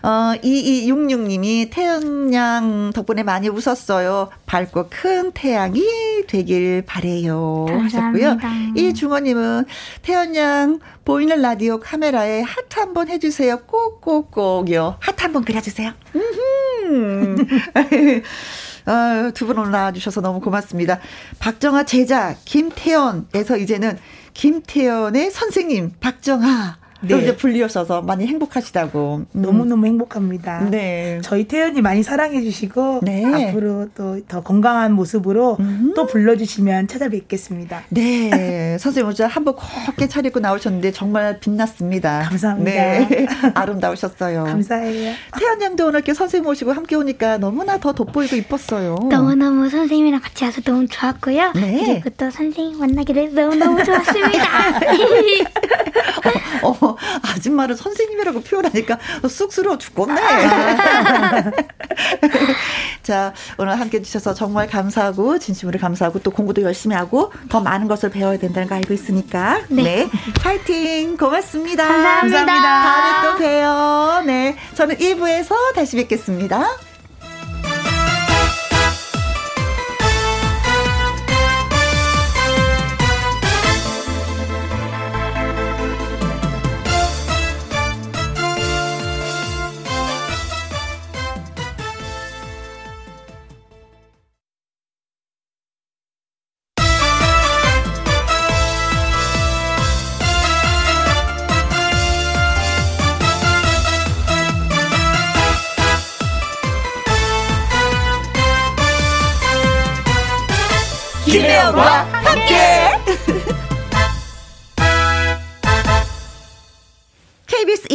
어, 2266님이 태양양 덕분에 많이 웃었어요. 밝고 큰 태양이 되길 바래요. 감사합니다. 하셨고요. 이중원님은 태연양 보이는 라디오 카메라에 하트 한번 해주세요. 꼭꼭꼭요. 하트 한번 그려주세요. [LAUGHS] 아, 두분 오늘 나와주셔서 너무 고맙습니다. 박정아 제자 김태연에서 이제는 김태연의 선생님 박정아 네. 이제 불리셔서 많이 행복하시다고. 음. 너무너무 행복합니다. 네. 저희 태연이 많이 사랑해 주시고 네. 앞으로 또 더 건강한 모습으로 음. 또 불러주시면 찾아뵙겠습니다. 네. [LAUGHS] 선생님 오늘 한번 곱게 차리고 나오셨는데 정말 빛났습니다. 감사합니다. 네. [LAUGHS] 아름다우셨어요. 감사해요. 태연 양도 오늘 이렇게 선생님 모시고 함께 오니까 너무나 더 돋보이고 이뻤어요. 너무너무 선생님이랑 같이 와서 너무 좋았고요. 네. 그리고 또 선생님 만나게 돼서 너무너무 좋았습니다. [LAUGHS] 어, 어, 아줌마를 선생님이라고 표현하니까 쑥스러워 죽겠네. [LAUGHS] 자, 오늘 함께 해주셔서 정말 감사하고, 진심으로 감사하고, 또 공부도 열심히 하고, 더 많은 것을 배워야 된다는 거 알고 있으니까. 네. 네. 파이팅! 고맙습니다. 감사합니다. 감사합니다. 다음에 또 봬요. 네. 저는 1부에서 다시 뵙겠습니다.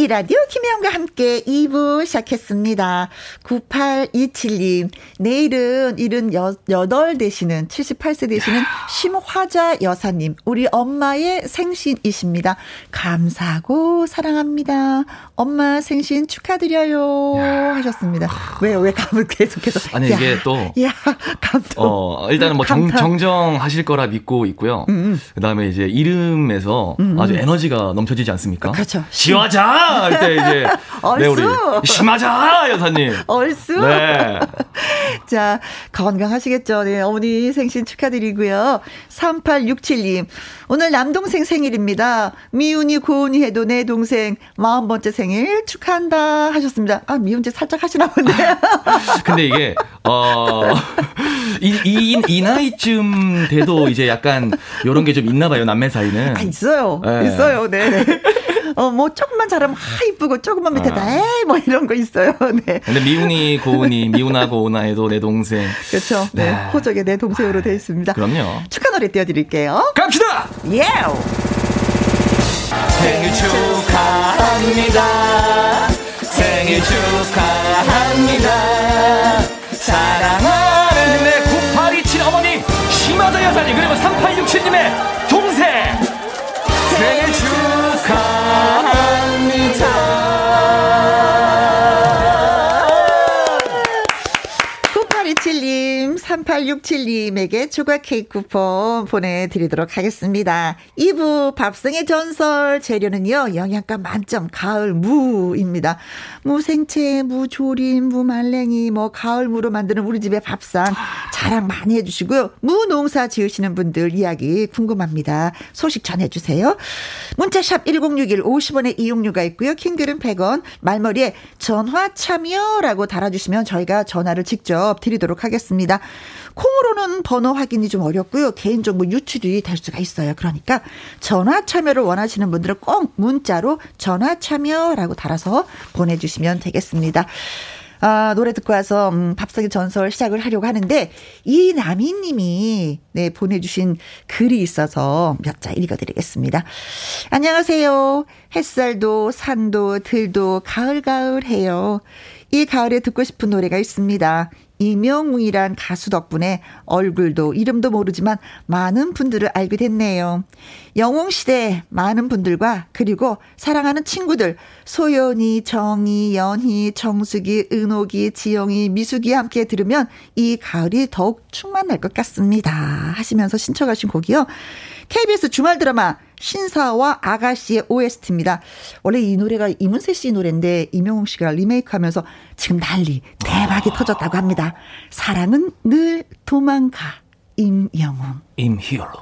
이라디오 김혜영과 함께 2부 시작했습니다. 9827님, 내일은 78 되시는, 78세 되시는 심화자 여사님, 우리 엄마의 생신이십니다. 감사하고 사랑합니다. 엄마 생신 축하드려요. 야. 하셨습니다. 왜요? 왜 감을 계속해서. 아니, 야, 이게 또. 야, 감동. 어, 일단은 뭐 정, 정정하실 거라 믿고 있고요. 음. 음. 그 다음에 이제 이름에서 음, 음. 아주 에너지가 넘쳐지지 않습니까? 그렇죠. 시화자! 할때 이제. 네, 우리. 심하자! 여사님. 얼쑤? 네. [LAUGHS] 자, 건강하시겠죠? 네, 어머니 생신 축하드리고요. 3867님. 오늘 남동생 생일입니다. 미운이 고운이 해도 내 동생 40번째 생일 축하한다 하셨습니다. 아, 미운지 살짝 하시나 본데요. [LAUGHS] 근데 이게, 어, 이, 이, 이 나이쯤 돼도 이제 약간 요런 게 좀 있나 봐요, 남매 사이는. 아, 있어요. 네. 있어요, 네. [LAUGHS] [LAUGHS] 어, 뭐, 조금만 잘하면 하, 이쁘고, 조금만 밑에 다, 어. 에이, 뭐 이런 거 있어요. [LAUGHS] 네. 근데 미운이, 고운이, 미운아, 고운아 해도 내 동생. 그렇죠. 네. 네. 호적에 내 동생으로 되어 있습니다. 그럼요. 축하 노래 띄워드릴게요. 갑시다! 예! 생일 축하합니다. 생일 축하합니다. 사랑하는 내 9827 어머니, 심하다 여사님, 그리고 3867님의 동생. 생일 님 3867님에게 조각 케이크 쿠폰 보내드리도록 하겠습니다. 2부 밥상의 전설 재료는요, 영양가 만점 가을 무입니다. 무생채, 무조림, 무말랭이, 뭐 가을 무로 만드는 우리 집의 밥상 자랑 많이 해주시고요. 무농사 지으시는 분들 이야기 궁금합니다. 소식 전해주세요. 문자샵 1061 50원의 이용료가 있고요. 킹글은 100원, 말머리에 전화 참여라고 달아주시면 저희가 전화를 직접 드리도록 하겠습니다. 콩으로는 번호 확인이 좀 어렵고요. 개인정보 유출이 될 수가 있어요. 그러니까 전화 참여를 원하시는 분들은 꼭 문자로 전화 참여라고 달아서 보내주시면 되겠습니다. 아, 노래 듣고 와서 음, 밥상의 전설 시작을 하려고 하는데 이남희 님이 네, 보내 주신 글이 있어서 몇 자 읽어 드리겠습니다. 안녕하세요. 햇살도 산도 들도 가을가을해요. 이 가을에 듣고 싶은 노래가 있습니다. 이명웅이란 가수 덕분에 얼굴도 이름도 모르지만 많은 분들을 알게 됐네요. 영웅 시대 많은 분들과 그리고 사랑하는 친구들 소연이, 정희, 연희, 정숙이, 은옥이, 지영이, 미숙이 함께 들으면 이 가을이 더욱 충만할 것 같습니다. 하시면서 신청하신 곡이요. KBS 주말 드라마 신사와 아가씨의 OST입니다. 원래 이 노래가 이문세 씨 노래인데 이명웅 씨가 리메이크하면서 지금 난리 대박이 터졌다고 합니다. 사랑은 늘 도망가 임영웅 임히어로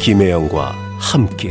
김혜영과 함께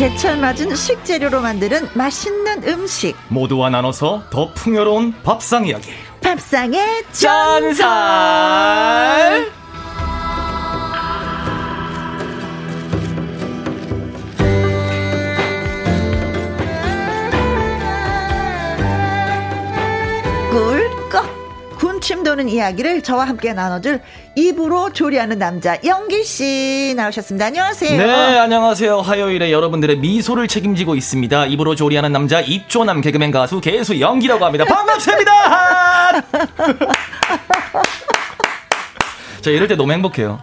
제철 맞은 식재료로 만드는 맛있는 음식. 모두와 나눠서 더 풍요로운 밥상 이야기. 밥상의 전설 군침 도는 이야기를 저와 함께 나눠줄 입으로 조리하는 남자 영길 씨 나오셨습니다. 안녕하세요. 네, 안녕하세요. 화요일에 여러분들의 미소를 책임지고 있습니다. 입으로 조리하는 남자 입조남 개그맨 가수 개수 영기라고 합니다. 반갑습니다. [LAUGHS] [LAUGHS] 저 이럴 때 너무 행복해요.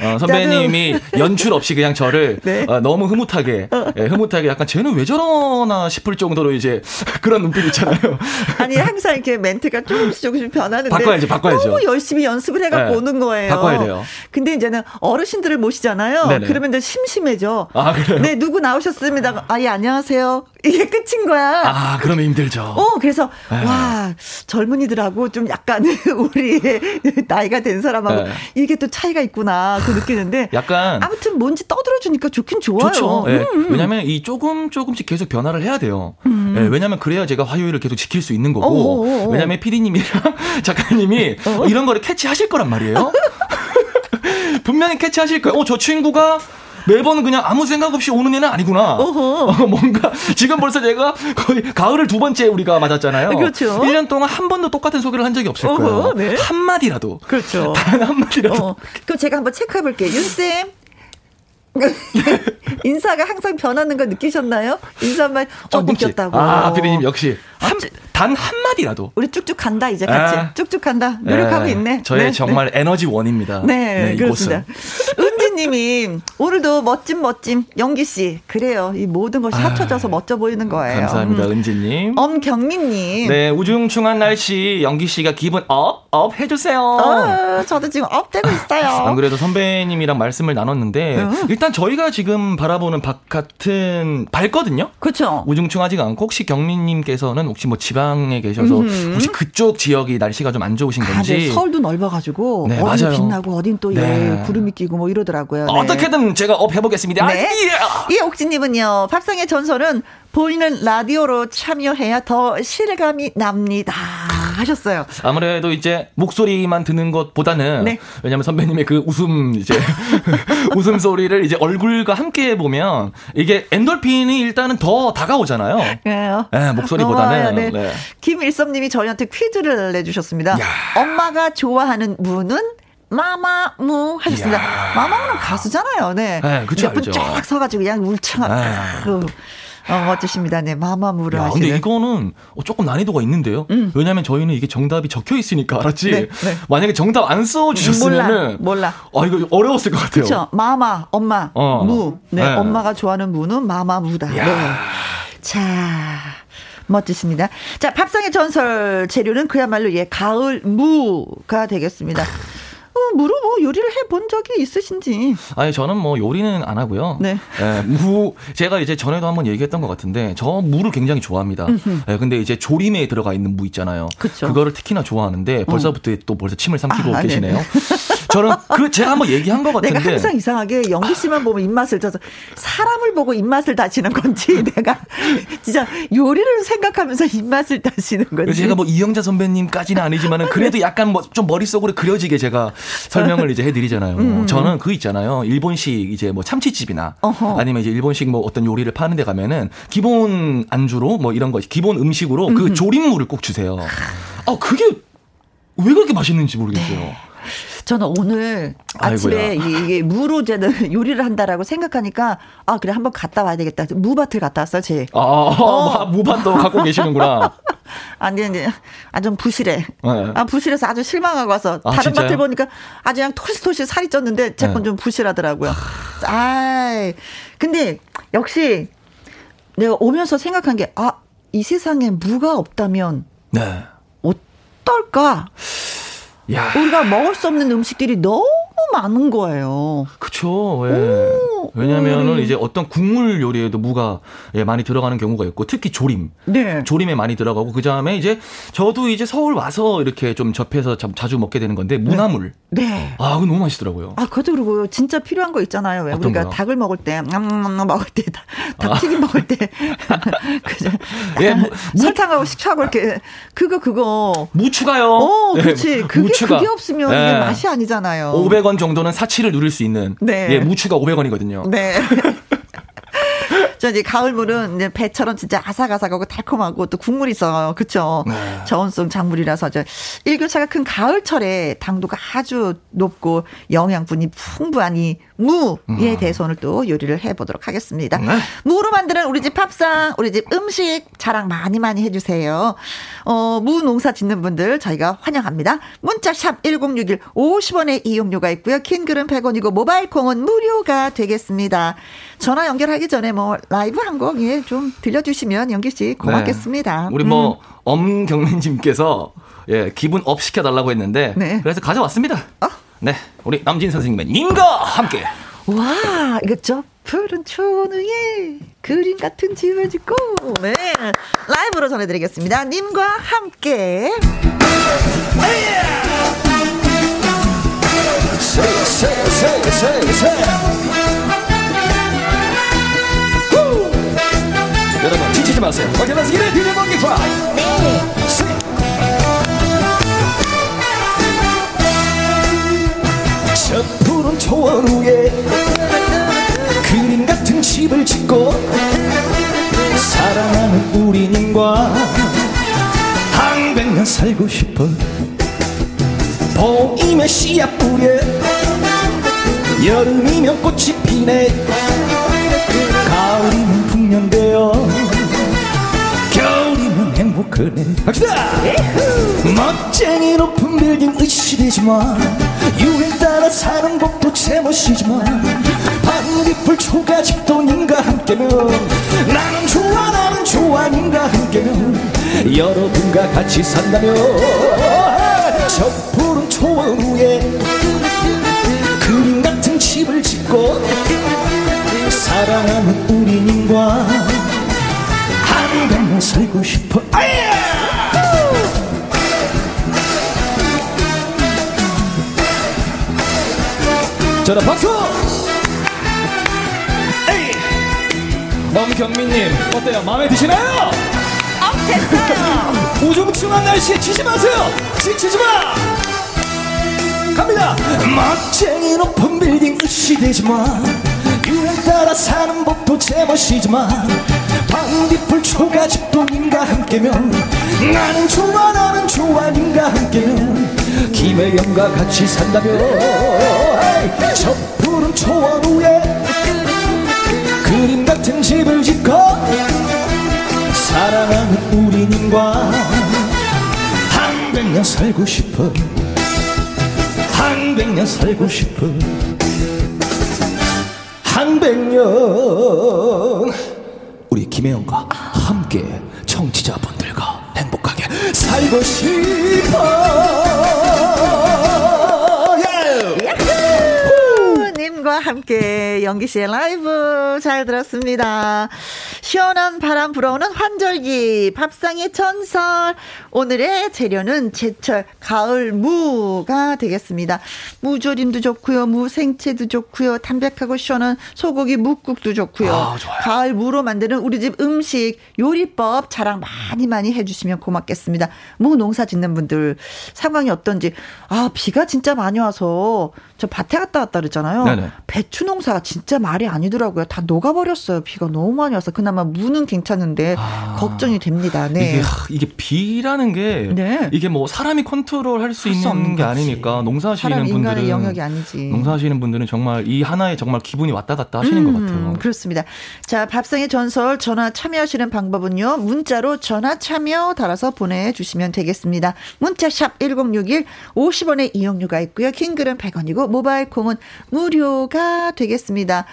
어, 선배님이 연출 없이 그냥 저를 네. 어, 너무 흐뭇하게, 어. 예, 흐뭇하게 약간 쟤는 왜 저러나 싶을 정도로 이제 [LAUGHS] 그런 눈빛 있잖아요. 아니 항상 이렇게 멘트가 조금씩 조금씩 변하는데 바꿔야지, 바꿔야죠. 너무 열심히 연습을 해갖고 네. 오는 거예요. 바꿔야 돼요. 근데 이제는 어르신들을 모시잖아요. 네네. 그러면 이제 심심해져. 아 그래요? 네, 누구 나오셨습니다. 아, 예, 안녕하세요. 이게 끝인 거야. 아, 그러면 힘들죠. 어, 그래서 네. 와 젊은이들하고 좀 약간 [LAUGHS] 우리 나이가 된 사람하고 네. 이게 또 차이가 있구나 그 느끼는데. 약간 아무튼 뭔지 떠들어 주니까 좋긴 좋아요. 좋죠. 네. 음, 음. 왜냐하면 이 조금 조금씩 계속 변화를 해야 돼요. 음. 네, 왜냐하면 그래야 제가 화요일을 계속 지킬 수 있는 거고. 어어어어. 왜냐하면 PD님이랑 [LAUGHS] 작가님이 어? 이런 거를 캐치하실 거란 말이에요. [LAUGHS] 분명히 캐치하실 거예요. 어, 저 친구가 매번 그냥 아무 생각 없이 오는 애는 아니구나. [LAUGHS] 어, 뭔가 지금 벌써 제가 거의 가을을 두 번째 우리가 맞았잖아요. 그렇죠. 1년 동안 한 번도 똑같은 소개를 한 적이 없을 거예요. 네. 한 마디라도. 그렇죠. [LAUGHS] 단 한 마디라도. 어. 그럼 제가 한번 체크해 볼게요. 윤쌤. [LAUGHS] 인사가 항상 변하는 거 느끼셨나요? 인사만 어 느꼈다고. 아, 피디님 역시 단 한마디라도. 우리 쭉쭉 간다 이제 같이. 아. 쭉쭉 간다. 노력하고 네. 있네. 저의 네. 정말 네. 에너지 원입니다. 네, 네 그렇습니다. 이옥진님이 오늘도 멋진 멋진 영기 씨 그래요. 이 모든 것이 아, 합쳐져서 아, 멋져 보이는 거예요. 감사합니다, 음. 은지님. 엄경민님. 네, 우중충한 날씨 영기 씨가 기분 up, up 해주세요. 어, 저도 지금 up 되고 있어요. [LAUGHS] 안 그래도 선배님이랑 말씀을 나눴는데 음. 일단 저희가 지금 바라보는 바깥은 밝거든요. 그렇죠. 우중충하지가 않고 혹시 경민님께서는 혹시 뭐 지방에 계셔서 음. 혹시 그쪽 지역이 날씨가 좀 안 좋으신 건지. 아, 네, 서울도 넓어가지고 네, 어디 빛나고 어딘 또 네. 예, 구름이 끼고 뭐 이러더라고요. 네. 어떻게든 제가 up 해보겠습니다. 네. 아, 예, 옥진님은요. 밥상의 전설은 보이는 라디오로 참여해야 더 실감이 납니다. 하셨어요. 아무래도 이제 목소리만 듣는 것보다는 네. 왜냐하면 선배님의 그 웃음 이제 [LAUGHS] 웃음 소리를 이제 얼굴과 함께 보면 이게 엔돌핀이 일단은 더 다가오잖아요. 네, 네 목소리보다는. 어, 네. 네. 김일섭님이 저희한테 퀴즈를 내주셨습니다. 야. 엄마가 좋아하는 무는 마마무 하셨습니다. 마마무는 가수잖아요. 네. 네 그쵸, 몇분 쫙 서가지고 그냥 울창한. 어, 멋지십니다. 네, 마마무를 하시는. 근데 이거는 조금 난이도가 있는데요. 음. 왜냐하면 저희는 이게 정답이 적혀 있으니까 알았지. 네, 네. 만약에 정답 안 써주셨으면은 몰라, 몰라. 아 이거 어려웠을 것 같아요. 그렇죠. 마마, 엄마, 어. 무. 네, 네, 엄마가 좋아하는 무는 마마무다. 네. 자. 멋지십니다. 자, 밥상의 전설 재료는 그야말로 예, 가을 무가 되겠습니다. 어, 무로 뭐 요리를 해 본 적이 있으신지? 아니 저는 뭐 요리는 안 하고요. 네. 예, 무 제가 이제 전에도 한번 얘기했던 것 같은데 저 무를 굉장히 좋아합니다. 예, 근데 이제 조림에 들어가 있는 무 있잖아요. 그쵸. 그거를 특히나 좋아하는데 벌써부터 어. 또 벌써 침을 삼키고 아, 계시네요. [LAUGHS] 저는 그 제가 한번 얘기한 것 같은데 내가 항상 이상하게 영기 씨만 보면 입맛을 져서 사람을 보고 입맛을 다시는 건지 [LAUGHS] 내가 진짜 요리를 생각하면서 입맛을 다시는 건지 제가 뭐 이영자 선배님까지는 아니지만은 그래도 약간 뭐 좀 머릿속으로 그려지게 제가 설명을 이제 해드리잖아요. 음. 저는 그 있잖아요. 일본식 이제 뭐 참치집이나 어허. 아니면 이제 일본식 뭐 어떤 요리를 파는 데 가면은 기본 안주로 뭐 이런 거 기본 음식으로 그 조림물을 꼭 주세요. 아 그게 왜 그렇게 맛있는지 모르겠어요. 네. 저는 오늘 아침에 아이고야. 이게 무로제는 [LAUGHS] 요리를 한다라고 생각하니까 아 그래 한번 갔다 와야 되겠다. 무밭을 갔다 왔어, 제. 아, 어. 무밭도 갖고 계시는구나. [LAUGHS] 아니 이제 아좀 부실해. 네. 아 부실해서 아주 실망하고 와서 아, 다른 진짜요? 밭을 보니까 아주 그냥 토실토실 살이 쪘는데 제 건 좀 네. 부실하더라고요. 아, 근데 역시 내가 오면서 생각한 게 아 이 세상에 무가 없다면 네. 어떨까? 야. 우리가 먹을 수 없는 음식들이 너무 많은 거예요. 그쵸. 예. 왜냐면은 이제 어떤 국물 요리에도 무가 예, 많이 들어가는 경우가 있고 특히 조림. 네. 조림에 많이 들어가고 그 다음에 이제 저도 이제 서울 와서 이렇게 좀 접해서 참 자주 먹게 되는 건데 무나물. 네. 네. 아, 그거 너무 맛있더라고요. 아, 그것도 그리고 진짜 필요한 거 있잖아요. 왜 우리가 거요? 닭을 먹을 때, 음, 먹을 때, 닭튀김 아. 먹을 때. [LAUGHS] 그죠. 예, 무, 설탕하고 식초하고 이렇게. 그거, 그거. 무추가요. 어, 그렇지. 네, 그게, 무추가. 그게 없으면 네. 이게 맛이 아니잖아요. 500원 정도는 사치를 누릴 수 있는. 네. 예, 무추가 500원이거든요. 네. [LAUGHS] 저 이제 가을물은 이제 배처럼 진짜 아삭아삭하고 달콤하고 또 국물이 있어요. 그쵸? 네. 저온성 작물이라서 저 일교차가 큰 가을철에 당도가 아주 높고 영양분이 풍부한 이 무에 음. 대해서 오늘 또 요리를 해보도록 하겠습니다. 네. 무로 만드는 우리 집 밥상, 우리 집 음식 자랑 많이 많이 해주세요. 어, 무 농사 짓는 분들 저희가 환영합니다. 문자샵 1061 50원의 이용료가 있고요. 긴 글은 100원이고 모바일 콩은 무료가 되겠습니다. 전화 연결하기 전에 뭐 라이브 한 곡 예, 좀 들려주시면 영기 씨 고맙겠습니다. 네. 우리 뭐 음. 엄경민님께서 예, 기분 up 시켜달라고 했는데 네. 그래서 가져왔습니다. 어? 네, 우리 남진 선생님의 님과 함께. 와, 이거 저 푸른 초원 위에 그림 같은 집을 짓고 네 라이브로 전해드리겠습니다. 님과 함께. 여러분 지치지 마세요. 어제는 이래 드려보기 좋아. 네. 푸른 초원 위에 그림 같은 집을 짓고 사랑하는 우리님과 한 백년 살고 싶어 봄이면 씨앗 뿌려 여름이면 꽃이 피네. 가을이면 풍년되어 행복하네 갑시다! 멋쟁이 높은 빌딩 의시되지마 유행 따라 사는 법 도 제멋이지만 반딧불 초가집돈인가 함께면 나는 좋아 나는 좋아 님과 함께면 여러분과 같이 산다면 저 푸른 초원 위에 그림 같은 집을 짓고 사랑하는 우리 님과 한강에 살고 싶어 아야! 저는 박수! 에이! 엄경민님 어때요? 마음에 드시나요? 어, 됐어요. [LAUGHS] 우중충한 날씨에 지지 마세요! 지치지 마! 갑니다! 멋쟁이 높은 빌딩 으시대지만 유행 따라 사는 법도 제멋이지만 반딧불 초가집도 님과 함께면 나는 좋아 나는 좋아 님과 함께면 김혜영과 같이 산다면 저 푸른 초원 위에 그림 같은 집을 짓고 사랑하는 우리님과 한 백 년 살고 싶어 한 백 년 살고 싶어 한 백 년 우리 김혜영과 함께 청취자분들과 행복하게 살고 싶어 함께 영기 씨의 라이브 잘 들었습니다. 시원한 바람 불어오는 환절기 밥상의 전설 오늘의 재료는 제철 가을 무가 되겠습니다. 무조림도 좋고요. 무생채도 좋고요. 담백하고 시원한 소고기 묵국도 좋고요. 아, 가을 무로 만드는 우리 집 음식 요리법 자랑 많이 많이 해주시면 고맙겠습니다. 무 농사 짓는 분들 상황이 어떤지 아 비가 진짜 많이 와서 저 밭에 갔다 왔다 그랬잖아요. 네네. 배추 농사가 진짜 말이 아니더라고요. 다 녹아버렸어요. 비가 너무 많이 와서 그나마 무는 괜찮은데 아, 걱정이 됩니다. 네. 이게 하, 이게 비라는 게 네. 이게 뭐 사람이 컨트롤할 수 있는 게. 아니니까 농사하시는 분들은 영역이 아니지. 농사하시는 분들은 정말 이 하나에 정말 기분이 왔다 갔다 하시는 것 같아요. 음, 그렇습니다. 자, 밥상의 전설 전화 참여하시는 방법은요. 문자로 전화 참여 달아서 보내주시면 되겠습니다. 문자샵 1061 50원의 이용료가 있고요. 킹글은 100원이고 모바일 콩은 무료가 되겠습니다.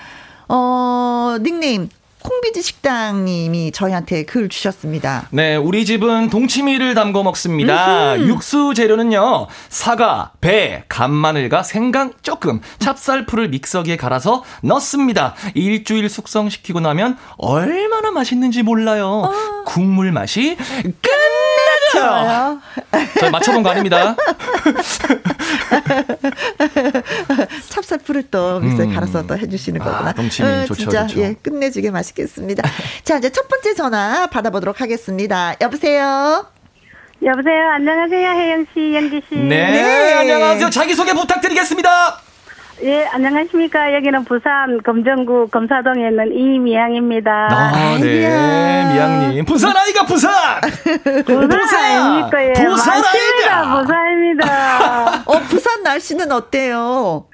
어, 닉네임 콩비지 식당님이 저희한테 글 주셨습니다. 네, 우리 집은 동치미를 담궈 먹습니다. 육수 재료는요, 사과, 배, 간마늘과 생강 조금, 찹쌀풀을 믹서기에 갈아서 넣습니다. 일주일 숙성시키고 나면 얼마나 맛있는지 몰라요. 국물 맛이. 좋아요. 저 맞춰본 거 아닙니다. [LAUGHS] 찹쌀풀을 또 믹서에 음. 갈아서 또 해주시는 아, 거구나. 동치미 좋죠, 진짜 좋죠. 예 끝내주게 맛있겠습니다. [LAUGHS] 자 이제 첫 번째 전화 받아보도록 하겠습니다. 여보세요. 여보세요. 안녕하세요. 혜영 씨, 연기 씨. 네, 네. 안녕하세요. 자기 소개 부탁드리겠습니다. 예, 안녕하십니까. 여기는 부산 검정구 검사동에 있는 이미양입니다. 아, 네. 미양님. 부산 아이가 부산! [LAUGHS] 부산 아닙니까? 예. 부산. 아이가! 부산입니다. [LAUGHS] 어 부산 날씨는 어때요?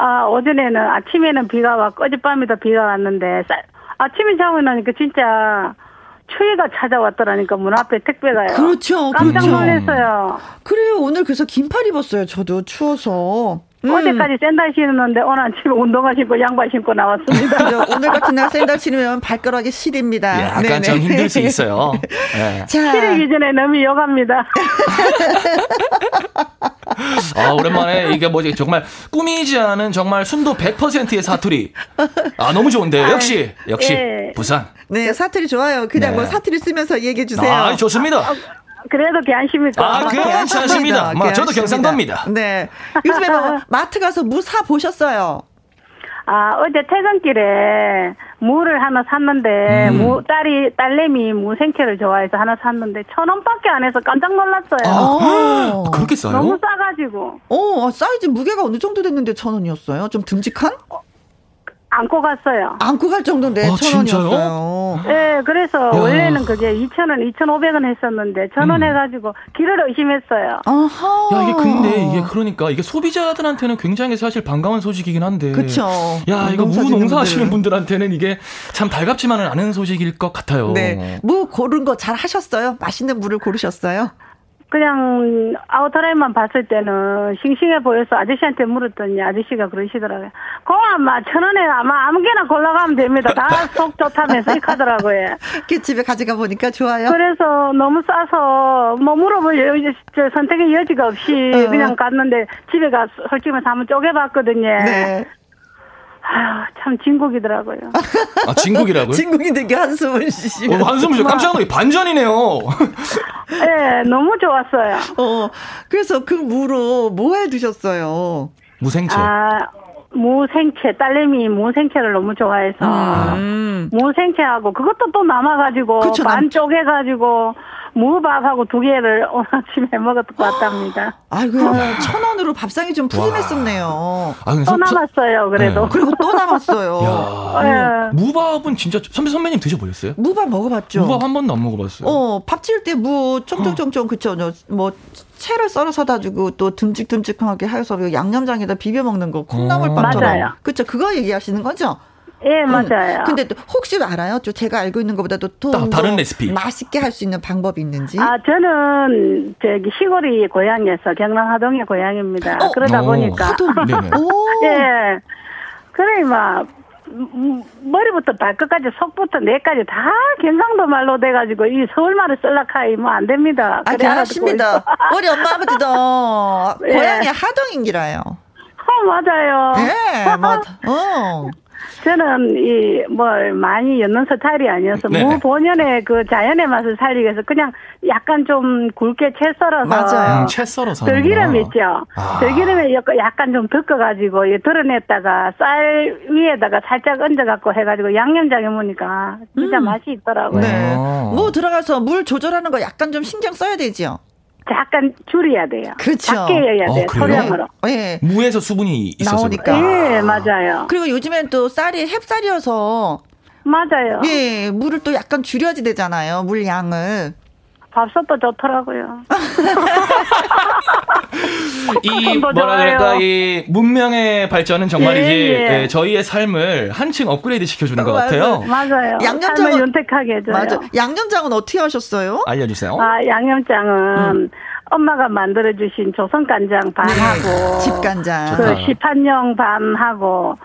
아, 오전에는 아침에는 비가 왔고 어젯밤에도 비가 왔는데 쌀- 아침에 자고 나니까 진짜 추위가 찾아왔더라니까 문 앞에 택배가요. 그렇죠, 깜짝 그렇죠. 놀랐어요. 그래요 오늘 그래서 긴팔 입었어요. 저도 추워서. 음. 어제까지 샌들 신었는데 오늘 아침에 운동화 신고 양말 신고 나왔습니다. [LAUGHS] 오늘 같은 날 샌들 신으면 발가락이 시립니다. 예, 약간 네네. 좀 힘들 수 있어요. [LAUGHS] 예. 자, 시리기 전에 너무 욕합니다. [LAUGHS] 아, 오랜만에 이게 뭐지, 정말 꾸미지 않은 정말 순도 100%의 사투리. 아, 너무 좋은데요. 역시, 역시, 예. 부산. 네 사투리 좋아요. 그냥 네. 뭐 사투리 쓰면서 얘기해 주세요. 아, 좋습니다. 그래도 괜찮습니까? 아, 괜찮습니다. 뭐, 저도 경상도입니다. 네. 요즘에 뭐 [LAUGHS] 마트 가서 무 사 보셨어요? 아, 어제 퇴근길에 무를 하나 샀는데, 음. 무, 딸이, 딸내미 무 생채를 좋아해서 하나 샀는데, 천 원밖에 안 해서 깜짝 놀랐어요. 어. 아, 그렇게 싸요? 너무 싸가지고. 어, 사이즈 무게가 어느 정도 됐는데 천 원이었어요? 좀 듬직한? 안고 갔어요. 안고 갈 정도인데 아, 천 진짜요? 원이었어요. 예, 그래서 야. 원래는 그게 2,000원, 2,500원 했었는데, 천원 음. 해가지고, 길을 의심했어요. 아하. 야, 이게 근데 이게 그러니까 이게 소비자들한테는 굉장히 사실 반가운 소식이긴 한데. 그쵸. 야, 이거 무 농사하시는 분들. 분들한테는 이게 참 달갑지만은 않은 소식일 것 같아요. 네. 무 고른 거 잘 하셨어요? 맛있는 무를 고르셨어요? 그냥 아우터라인만 봤을 때는 싱싱해 보여서 아저씨한테 물었더니 아저씨가 그러시더라고요. 그만 천 원에 아마 아무개나 골라가면 됩니다. 다 [LAUGHS] 속 좋다면서 하더라고요. 그 집에 가져가 보니까 좋아요. 그래서 너무 싸서 뭐 물어볼 여, 저 선택의 여지가 없이 어. 그냥 갔는데 집에 가서 솔직히 말해서 한번 쪼개봤거든요. 네. 아유, 참 진국이더라고요. 아, 진국이라고요? [LAUGHS] 진국인데 게 한숨을 쉬시고. 어, 한숨을 쉬고 깜짝 놀라 반전이네요. 네, 너무 좋았어요. 어, 그래서 그 무로 뭐해 두셨어요? 무생채. 아, 무생채, 딸내미 무생채를 너무 좋아해서. 음. 무생채하고 그것도 또 남아가지고, 그쵸, 반 쪼개가지고, 무밥하고 두 개를 오늘 [LAUGHS] 아침에 먹었고 왔답니다. 아이고, [LAUGHS] 천 원으로 밥상이 좀 푸짐했었네요. 아, 또 남았어요, 그래도. 네. [LAUGHS] 그리고 또 남았어요. 야, 네. 무밥은 진짜 선배 선배님 드셔보셨어요? 무밥 먹어봤죠. 무밥 한 번도 안 먹어봤어요. 어, 밥 지을 때 무 쫑쫑쫑쫑 그쵸, 뭐 채를 썰어 서다 주고 또 듬직듬직하게 해서 양념장에다 비벼 먹는 거 콩나물밥처럼. 맞아요. 그쵸, 그거 얘기하시는 거죠? 예, 맞아요. 근데 또 혹시 알아요? 또 제가 알고 있는 것보다도 또 다른 레시피 맛있게 할 수 있는 방법이 있는지? 아, 저는 저기 시골이 고향에서 경남 하동의 고향입니다. 어? 그러다 오, 보니까 하동. [LAUGHS] 예. 그래 막 머리부터 발끝까지 속부터 뇌까지 다 경상도 말로 돼가지고 이 서울 말을 쓸라카이 뭐 안 됩니다. 아, 잘하십니다. 우리 엄마 아버지도 예. [LAUGHS] 고향이 하동인기라요. 어, 맞아요. 예, 맞아. 어. 저는 이 뭘 많이 엮는 스타일이 아니어서 네. 무 본연의 그 자연의 맛을 살리기 위해서 그냥 약간 좀 굵게 채 썰어서 맞아요. 음, 채 썰어서 들기름 있죠. 아. 들기름에 약간 좀 덮어가지고 드러냈다가 쌀 위에다가 살짝 얹어갖고 해가지고 양념장에 먹으니까 진짜 음. 맛이 있더라고요. 네. 뭐 들어가서 물 조절하는 거 약간 좀 신경 써야 되죠. 약간 줄여야 돼요. 그렇죠. 작게 해야 돼요. 어, 소량으로. 네. 무에서 수분이 있어서 나오니까. 네, 맞아요. 그리고 요즘엔 또 쌀이 햅쌀이어서 맞아요. 예, 물을 또 약간 줄여야 되잖아요. 물 양을. 밥솥도 좋더라고요. [LAUGHS] 이 뭐라 그럴까 이 문명의 발전은 정말이지 예, 예. 예, 저희의 삶을 한층 업그레이드 시켜주는 것 같아요. 맞아요. 양념장은 윤택하게 해줘요. 맞아. 양념장은 어떻게 하셨어요? 알려주세요. 아 양념장은 음. 엄마가 만들어주신 조선 간장 반하고 네. 집 간장 그 시판용 반하고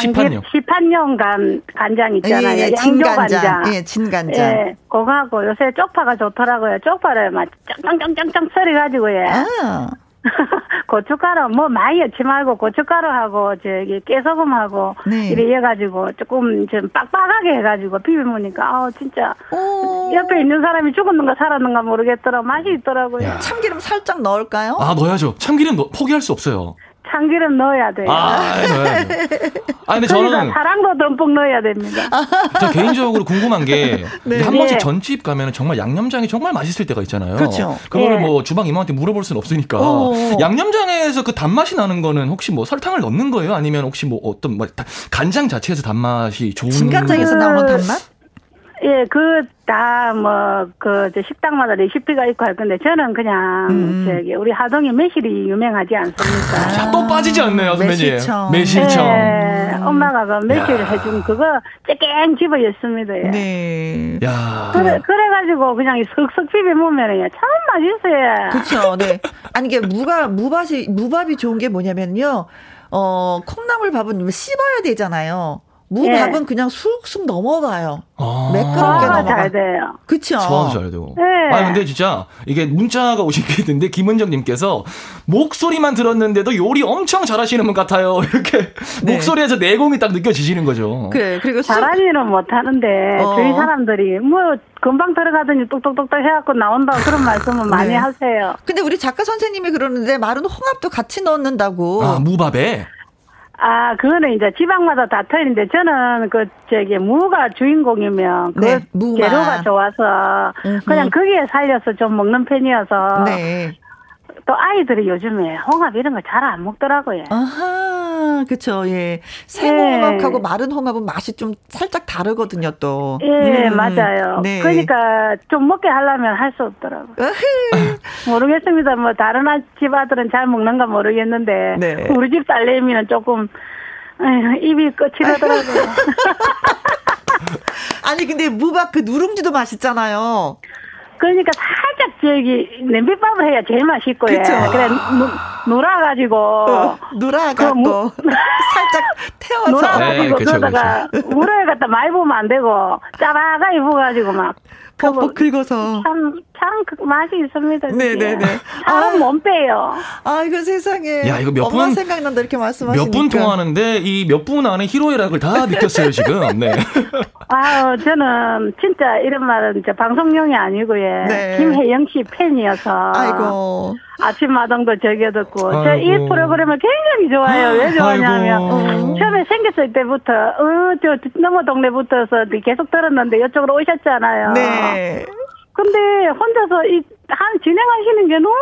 시판용. 시판용 간, 간장 있잖아요. 예, 예, 양조간장. 예, 진간장. 예, 그거하고 요새 쪽파가 좋더라고요. 쪽파를 막 짱짱짱짱짱 썰어가지고, 예. 아. [LAUGHS] 고춧가루 뭐 많이 넣지 말고 고춧가루하고 저기 깨소금하고 네. 이래 해가지고 조금 좀 빡빡하게 해가지고 비벼먹으니까 아 진짜 오. 옆에 있는 사람이 죽었는가 살았는가 모르겠더라 맛이 있더라고요. 야. 참기름 살짝 넣을까요? 아 넣어야죠. 참기름 넣, 포기할 수 없어요. 참기름 넣어야 돼요. 아, 넣어야 돼. [LAUGHS] 아, 근데 저는. 사랑도 듬뿍 넣어야 됩니다. [LAUGHS] 저 개인적으로 궁금한 게, 네. 한 번씩 네. 전집 가면 정말 양념장이 정말 맛있을 때가 있잖아요. 그렇죠. 그거를 네. 뭐 주방 이모한테 물어볼 수는 없으니까. 어어. 양념장에서 그 단맛이 나는 거는 혹시 뭐 설탕을 넣는 거예요? 아니면 혹시 뭐 어떤, 뭐, 간장 자체에서 단맛이 좋은. 진간장에서 나오는 단맛? 예, 그, 다, 뭐, 그, 식당마다 레시피가 있고 할 건데, 저는 그냥, 음. 저기, 우리 하동이 매실이 유명하지 않습니까? 자, 또 빠지지 않네요, 선배님. 매실청. 매실청. 예, 엄마가 그 매실 해준 그거, 쨍 집어였습니다. 예. 네. 야 그래, 그래가지고, 그냥 슥슥 비벼 먹으면, 참 맛있어요. 그쵸, 네. 아니, 이게 무가, 무밥이, 무밥이 좋은 게 뭐냐면요. 어, 콩나물 밥은 씹어야 되잖아요. 무밥은 예. 그냥 쑥쑥 넘어가요. 아~ 매끄럽게 넘어가. 잘 돼요. 그쵸. 소화도 잘 되고. 네. 아, 근데 진짜 이게 문자가 오신 게 있는데 김은정님께서 목소리만 들었는데도 요리 엄청 잘하시는 분 같아요. [LAUGHS] 이렇게 네. 목소리에서 내공이 딱 느껴지시는 거죠. 그래, 그리고 잘하지는 못하는데 어. 저희 사람들이 뭐 금방 들어가더니 똑똑똑똑 해갖고 나온다고 그런 [LAUGHS] 말씀을 많이 네. 하세요. 근데 우리 작가 선생님이 그러는데 말은 홍합도 같이 넣는다고. 아, 무밥에? 아, 그거는 이제 지방마다 다 틀린데 저는 그 저기 무가 주인공이면 그 네, 재료가 좋아서 그냥 거기에 살려서 좀 먹는 편이어서 네. 또 아이들이 요즘에 홍합 이런 거잘안 먹더라고요. 아하, 그쵸, 예. 생홍합하고 네. 마른 홍합은 맛이 좀 살짝 다르거든요, 또. 예, 음, 맞아요. 네. 그러니까 좀 먹게 하려면 할 수 없더라고요. [LAUGHS] 모르겠습니다. 뭐, 다른 집 아들은 잘 먹는가 모르겠는데, 네. 우리 집 딸내미는 조금, 에휴, 입이 끝이 나더라고요. [LAUGHS] 아니, 근데 무밥 그 누룽지도 맛있잖아요. 그러니까 살짝 저기 냄비밥을 해야 제일 맛있고요. 그래 누, 놀아가지고. 어, 놀아가고 그 [LAUGHS] 살짝 태워서. 놀아가지고 네, 그러다가 물에 갖다 많이 부으면 안 되고 짜바가이 부어가지고 막 퍽퍽 긁어서. 참, 참, 그 맛이 있습니다. 네네네. 사람 못 빼요. 아, 이거 세상에. 야, 이거 몇 분. 생각난다, 이렇게 말씀하시니까. 몇분 통화하는데, 이 몇 분 안에 희로애락을 다 [LAUGHS] 느꼈어요, 지금. 네. 아 저는 진짜 이런 말은 이제 방송용이 아니고요. 네. 김혜영 씨 팬이어서. 아이고. 아침마당도 즐겨 듣고 제 이 프로그램을 굉장히 좋아해요. 왜 좋아하냐면 아이고. 처음에 생겼을 때부터 어저 너머 동네 붙어서 계속 들었는데 이쪽으로 오셨잖아요. 네. 근데 혼자서 이 한 진행하시는 게 너무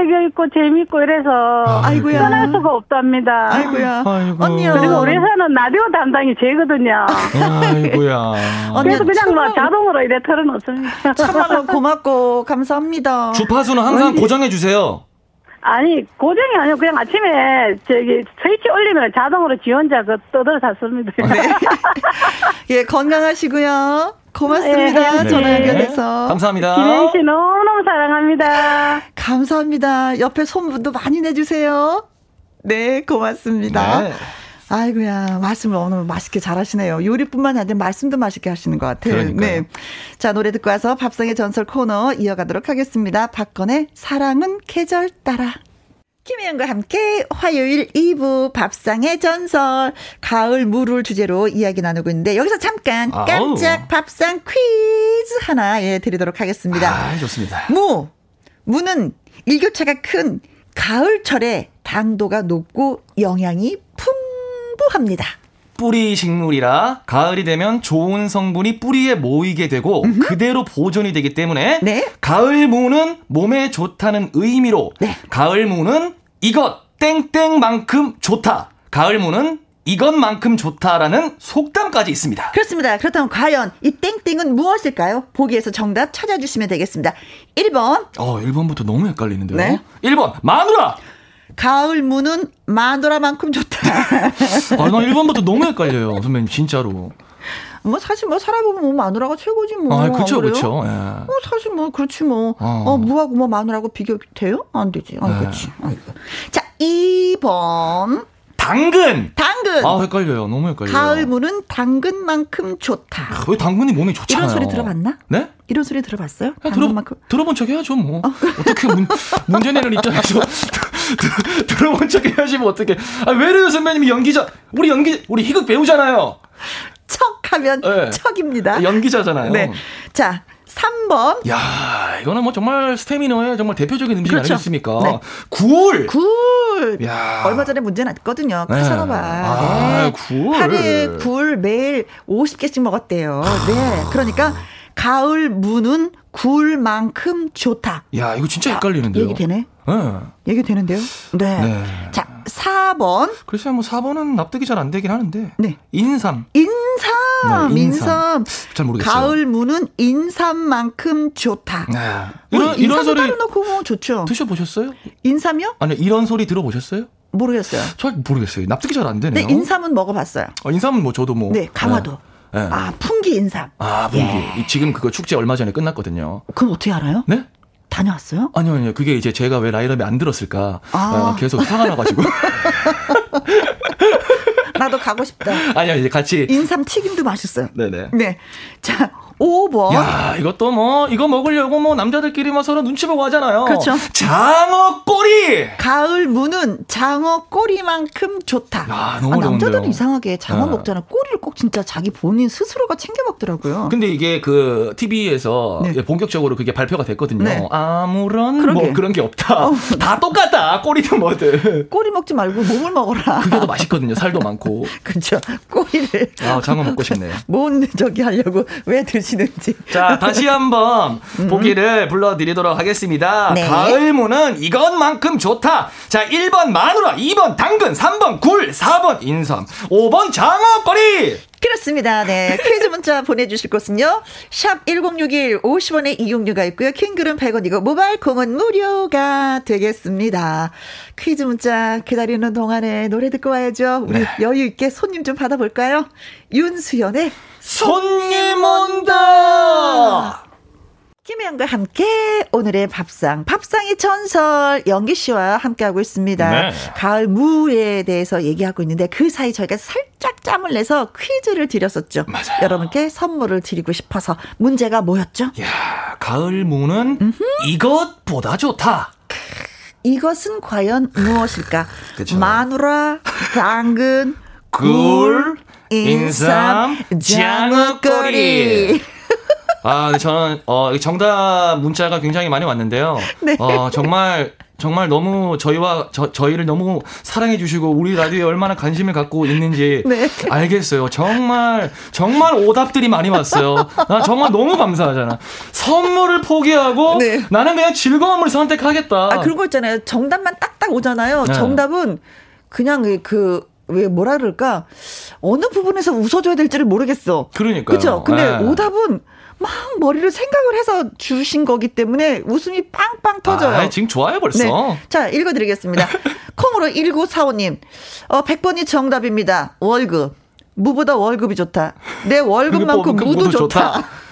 애교 있고 재밌고 이래서 아이고야. 떠날 수가 없답니다. 아이고야. 아이고. 언니요. 그리고 우리 회사는 라디오 담당이 제거든요. 아이고야. [LAUGHS] 그래서 그냥 막 자동으로 이래 털어놓습니다. 참말로 [LAUGHS] 고맙고 감사합니다. 주파수는 항상 고정해 주세요. 아니 고정이 아니고 그냥 아침에 저기 스위치 올리면 자동으로 지 혼자 그 떠들어 샀습니다. 네. [LAUGHS] 예 건강하시고요. 고맙습니다. 네, 전화 연결해서. 감사합니다. 김현 씨 너무너무 사랑합니다. 감사합니다. 옆에 손분도 많이 내주세요. 네, 고맙습니다. 네. 아이고야, 말씀을 오늘 맛있게 잘하시네요. 요리뿐만 아니라 말씀도 맛있게 하시는 것 같아요. 그러니까요. 네. 자, 노래 듣고 와서 밥상의 전설 코너 이어가도록 하겠습니다. 박건의 사랑은 계절 따라. 김혜영과 함께 화요일 2부 밥상의 전설 가을 물을 주제로 이야기 나누고 있는데 여기서 잠깐 깜짝. 밥상 퀴즈 하나 예 드리도록 하겠습니다. 아, 좋습니다. 무 무는 일교차가 큰 가을철에 당도가 높고 영양이 풍부합니다. 뿌리 식물이라 가을이 되면 좋은 성분이 뿌리에 모이게 되고 음흠. 그대로 보존이 되기 때문에 네. 가을 무는 몸에 좋다는 의미로 네. 가을 무는 이것 땡땡만큼 좋다. 가을 무는 이것만큼 좋다라는 속담까지 있습니다. 그렇습니다. 그렇다면 과연 이 땡땡은 무엇일까요? 보기에서 정답 찾아주시면 되겠습니다. 1번. 어, 1번부터 너무 헷갈리는데요. 네. 1번 마누라. 가을 무는 마누라만큼 좋다. [LAUGHS] 아, 나 1번부터 너무 헷갈려요, 선배님, 진짜로. 뭐 사실 뭐 살아보면 뭐 마누라가 최고지 뭐. 아, 그렇죠, 그렇죠. 예. 뭐 사실 뭐 그렇지 뭐. 어, 어 무하고 뭐 마누라고 비교 돼요? 안 되지. 아, 네. 그렇지. 아이고. 자, 2번. 당근. 당근. 아 헷갈려요. 너무 헷갈려요. 가을 무는 당근만큼 좋다. 아, 왜 당근이 몸에 좋잖아요. 이런 소리 들어봤나? 네? 이런 소리 들어봤어요? 당근만큼. 들어, 들어본 척 해야죠 뭐. 어. 떻게 문, 문제 내는 입장에서 [LAUGHS] 들어본 척 해야지 뭐 어떻게. 아 왜래요 선배님이 연기자. 우리 연기 우리 희극 배우잖아요. 척하면 네. 척입니다. 연기자잖아요. 네. 자, 3번. 야, 이거는 뭐 정말 스태미너의 정말 대표적인 음식 그렇죠. 아니겠습니까? 네. 굴. 굴. 야. 얼마 전에 문제 났거든요. 카사노바. 네. 아, 네. 굴. 하루에 굴 매일 50개씩 먹었대요. 네. 그러니까 가을 무는 굴만큼 좋다. 야, 이거 진짜 헷갈리는데요. 얘기 되네. 네. 얘기 되는데요. 네. 네. 자, 4번. 글쎄요, 뭐 4번은 납득이 잘 안 되긴 하는데. 네. 인삼. 인삼. 네, 인삼. 잘 모르겠어요. 가을 무는 인삼만큼 좋다. 네. 이런, 뭐, 이런 소리. 따로 넣고 뭐 좋죠. 드셔 보셨어요? 인삼이요? 아니요, 이런 소리 들어보셨어요? 모르겠어요. 잘 모르겠어요. 납득이 잘 안 되네요. 네, 인삼은 먹어봤어요. 어, 인삼은 뭐 저도 뭐. 네, 강화도. 네. 아, 풍기 인삼. 아, 풍기. 예. 지금 그거 축제 얼마 전에 끝났거든요. 그럼 어떻게 알아요? 네? 다녀왔어요? 아니요, 아니요. 그게 이제 제가 왜 라이럽이 안 들었을까. 아. 어, 계속 화가 나가지고. [LAUGHS] 나도 가고 싶다. 아니요, 이제 같이. 인삼 튀김도 맛있어요. 네네. 네. 자, 5번. 야, 이것도 뭐, 이거 먹으려고 뭐 남자들끼리 뭐 서로 눈치 보고 하잖아요. 그렇죠. 장어 꼬리! 가을 무는 장어 꼬리만큼 좋다. 아, 너무 아, 남자들은 이상하게 장어 네. 먹잖아. 꼬리를 꼭 진짜 자기 본인 스스로가 챙겨 먹더라고요. 근데 이게 그 TV에서 네. 본격적으로 그게 발표가 됐거든요. 네. 아무런 그러게. 뭐 그런 게 없다. 어. 다 똑같다. 꼬리든 뭐든. 꼬리 먹지 말고 몸을 먹어라. 그게 더 맛있거든요. 살도 많고. [LAUGHS] 그렇죠. 꼬리를. 아, 장어 먹고 싶네. [LAUGHS] 뭔 저기 하려고 왜 드시 하시는지. 자, 다시 한번 음. 보기를 불러드리도록 하겠습니다. 네. 가을무는 이것만큼 좋다. 자, 1번 마누라, 2번 당근, 3번 굴, 4번 인삼, 5번 장어거리. 그렇습니다. 네. 퀴즈 문자 보내주실 곳은요. 샵 1061 50원의 이용료가 있고요. 킹글은 100원이고 모바일 콩은 무료가 되겠습니다. 퀴즈 문자 기다리는 동안에 노래 듣고 와야죠. 우리 네. 여유 있게 손님 좀 받아볼까요? 윤수연의 손님 온다! 김혜영과 함께 오늘의 밥상, 밥상의 전설 연기 씨와 함께하고 있습니다. 네. 가을 무에 대해서 얘기하고 있는데 그 사이 저희가 살짝 짬을 내서 퀴즈를 드렸었죠. 맞아요. 여러분께 선물을 드리고 싶어서 문제가 뭐였죠? 야, 가을 무는 음흠. 이것보다 좋다. 이것은 과연 무엇일까? [LAUGHS] 마누라, 당근, 굴, 인삼, 장어거리. 아, 저는 어 정답 문자가 굉장히 많이 왔는데요. [LAUGHS] 네. 어 정말 정말 너무 저희와 저, 저희를 너무 사랑해 주시고 우리 라디오에 얼마나 관심을 갖고 있는지 [LAUGHS] 네. 알겠어요. 정말 정말 오답들이 많이 왔어요. 나 정말 너무 감사하잖아. 선물을 포기하고 네. 나는 그냥 즐거움을 선택하겠다. 아 그런 거 있잖아요. 정답만 딱딱 오잖아요. 네. 정답은 그냥 그왜 뭐라 그럴까 어느 부분에서 웃어줘야 될지를 모르겠어. 그러니까 그렇죠. 근데 네. 오답은 막 머리를 생각을 해서 주신 거기 때문에 웃음이 빵빵 터져요. 아, 지금 좋아요 벌써. 네. 자 읽어드리겠습니다. [LAUGHS] 콩으로 1945님. 어, 100번이 정답입니다. 월급. 무보다 월급이 좋다. 내 월급만큼 무도 좋다. 좋다. [LAUGHS]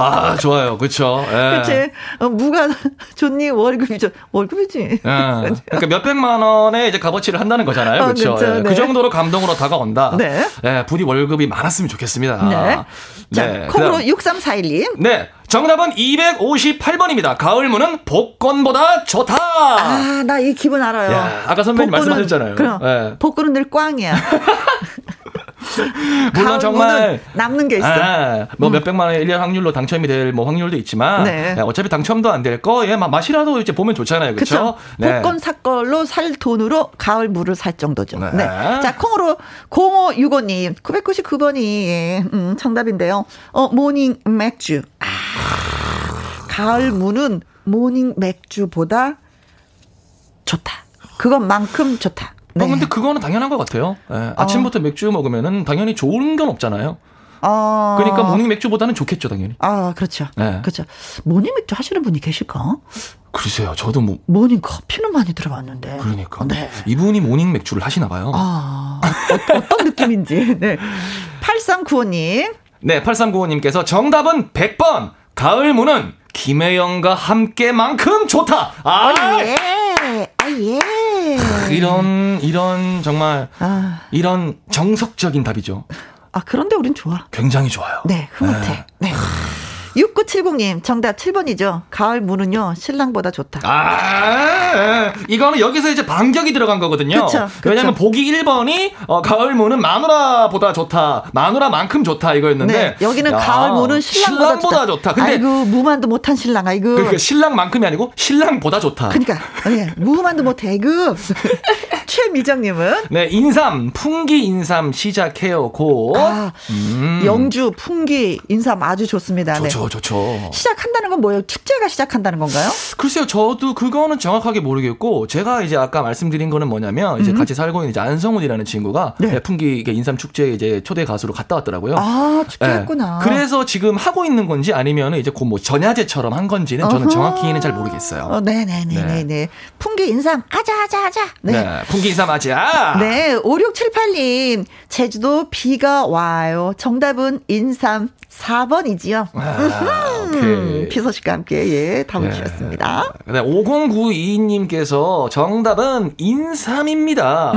아, 좋아요. 그쵸. 예. 그치. 어, 무가 [LAUGHS] 좋니? 월급이죠. 월급이지. 예. 그러니까 몇백만 원의 이제 값어치를 한다는 거잖아요. 어, 그쵸. 예. 네. 그 정도로 감동으로 다가온다. 네. 예, 부디 월급이 많았으면 좋겠습니다. 네. 자, 네. 콩으로 6341님. 네. 정답은 258번입니다. 가을무는 복권보다 좋다. 아, 나 이 기분 알아요. 야, 아까 선배님 복권은, 말씀하셨잖아요. 그럼 네. 복권은 늘 꽝이야. [LAUGHS] [LAUGHS] 물론 정말 남는 게 있어. 아, 뭐 음. 몇백만 원의 1년 확률로 당첨이 될 뭐 확률도 있지만 네. 네, 어차피 당첨도 안 될 거, 예, 맛이라도 이제 보면 좋잖아요. 그렇죠? 네. 복권 사걸로 살 돈으로 가을 무를 살 정도죠. 네. 네. 자, 콩으로 0565 님 999번이 예, 음, 정답인데요. 어, 모닝 맥주. 아, 가을 무는 모닝 맥주보다 좋다. 그것만큼 좋다. 네. 어, 근데 그거는 당연한 것 같아요. 네. 아침부터 어. 맥주 먹으면은 당연히 좋은 건 없잖아요. 어. 그러니까 모닝 맥주보다는 좋겠죠, 당연히. 아, 그렇죠. 네. 그렇죠. 모닝 맥주 하시는 분이 계실까? 글쎄요, 저도 뭐. 모닝 커피는 많이 들어봤는데. 그러니까. 네. 이분이 모닝 맥주를 하시나 봐요. 아, 어, 떤 느낌인지. [LAUGHS] 네. 8395님. 네, 8395님께서 정답은 100번! 가을 무는 김혜영과 함께만큼 좋다! 아! 아 예. 아, 예. 이런 이런 정말 아. 이런 정석적인 답이죠. 아 그런데 우린 좋아. 굉장히 좋아요. 네 흐뭇해. 네. 네. 6970님, 정답 7번이죠. 가을 무는요, 신랑보다 좋다. 아, 이거는 여기서 이제 반격이 들어간 거거든요. 그쵸, 그쵸. 왜냐면 보기 1번이, 어, 가을 무는 마누라보다 좋다. 마누라만큼 좋다. 이거였는데. 네, 여기는 야, 가을 무는 신랑보다, 신랑보다 좋다. 좋다. 근데. 아이고, 무만도 못한 신랑, 아이고. 그러니까 신랑만큼이 아니고 신랑보다 좋다. 그러니까, 네, 무만도 못해, 그. [LAUGHS] 최미정님은? 네, 인삼, 풍기 인삼 시작해요, 고. 아, 음. 영주, 풍기, 인삼 아주 좋습니다. 좋죠. 네. 좋죠. 시작한다는 건 뭐예요? 축제가 시작한다는 건가요? 글쎄요, 저도 그거는 정확하게 모르겠고 제가 이제 아까 말씀드린 거는 뭐냐면 이제 음. 같이 살고 있는 이제 안성훈이라는 친구가 네. 풍기 인삼 축제 이제 초대 가수로 갔다 왔더라고요. 아, 축제했구나. 네. 그래서 지금 하고 있는 건지 아니면 이제 곧 뭐 전야제처럼 한 건지는 저는 어허. 정확히는 잘 모르겠어요. 어, 네네네네. 네. 풍기 인삼 아자 아자 아자. 네. 네. 인삼 아자. 네. 5678님 제주도 비가 와요. 정답은 인삼 4번이지요. 아, 음, 피서식과 함께 예, 답을 예. 주셨습니다. 네, 5092님께서 정답은 인삼입니다.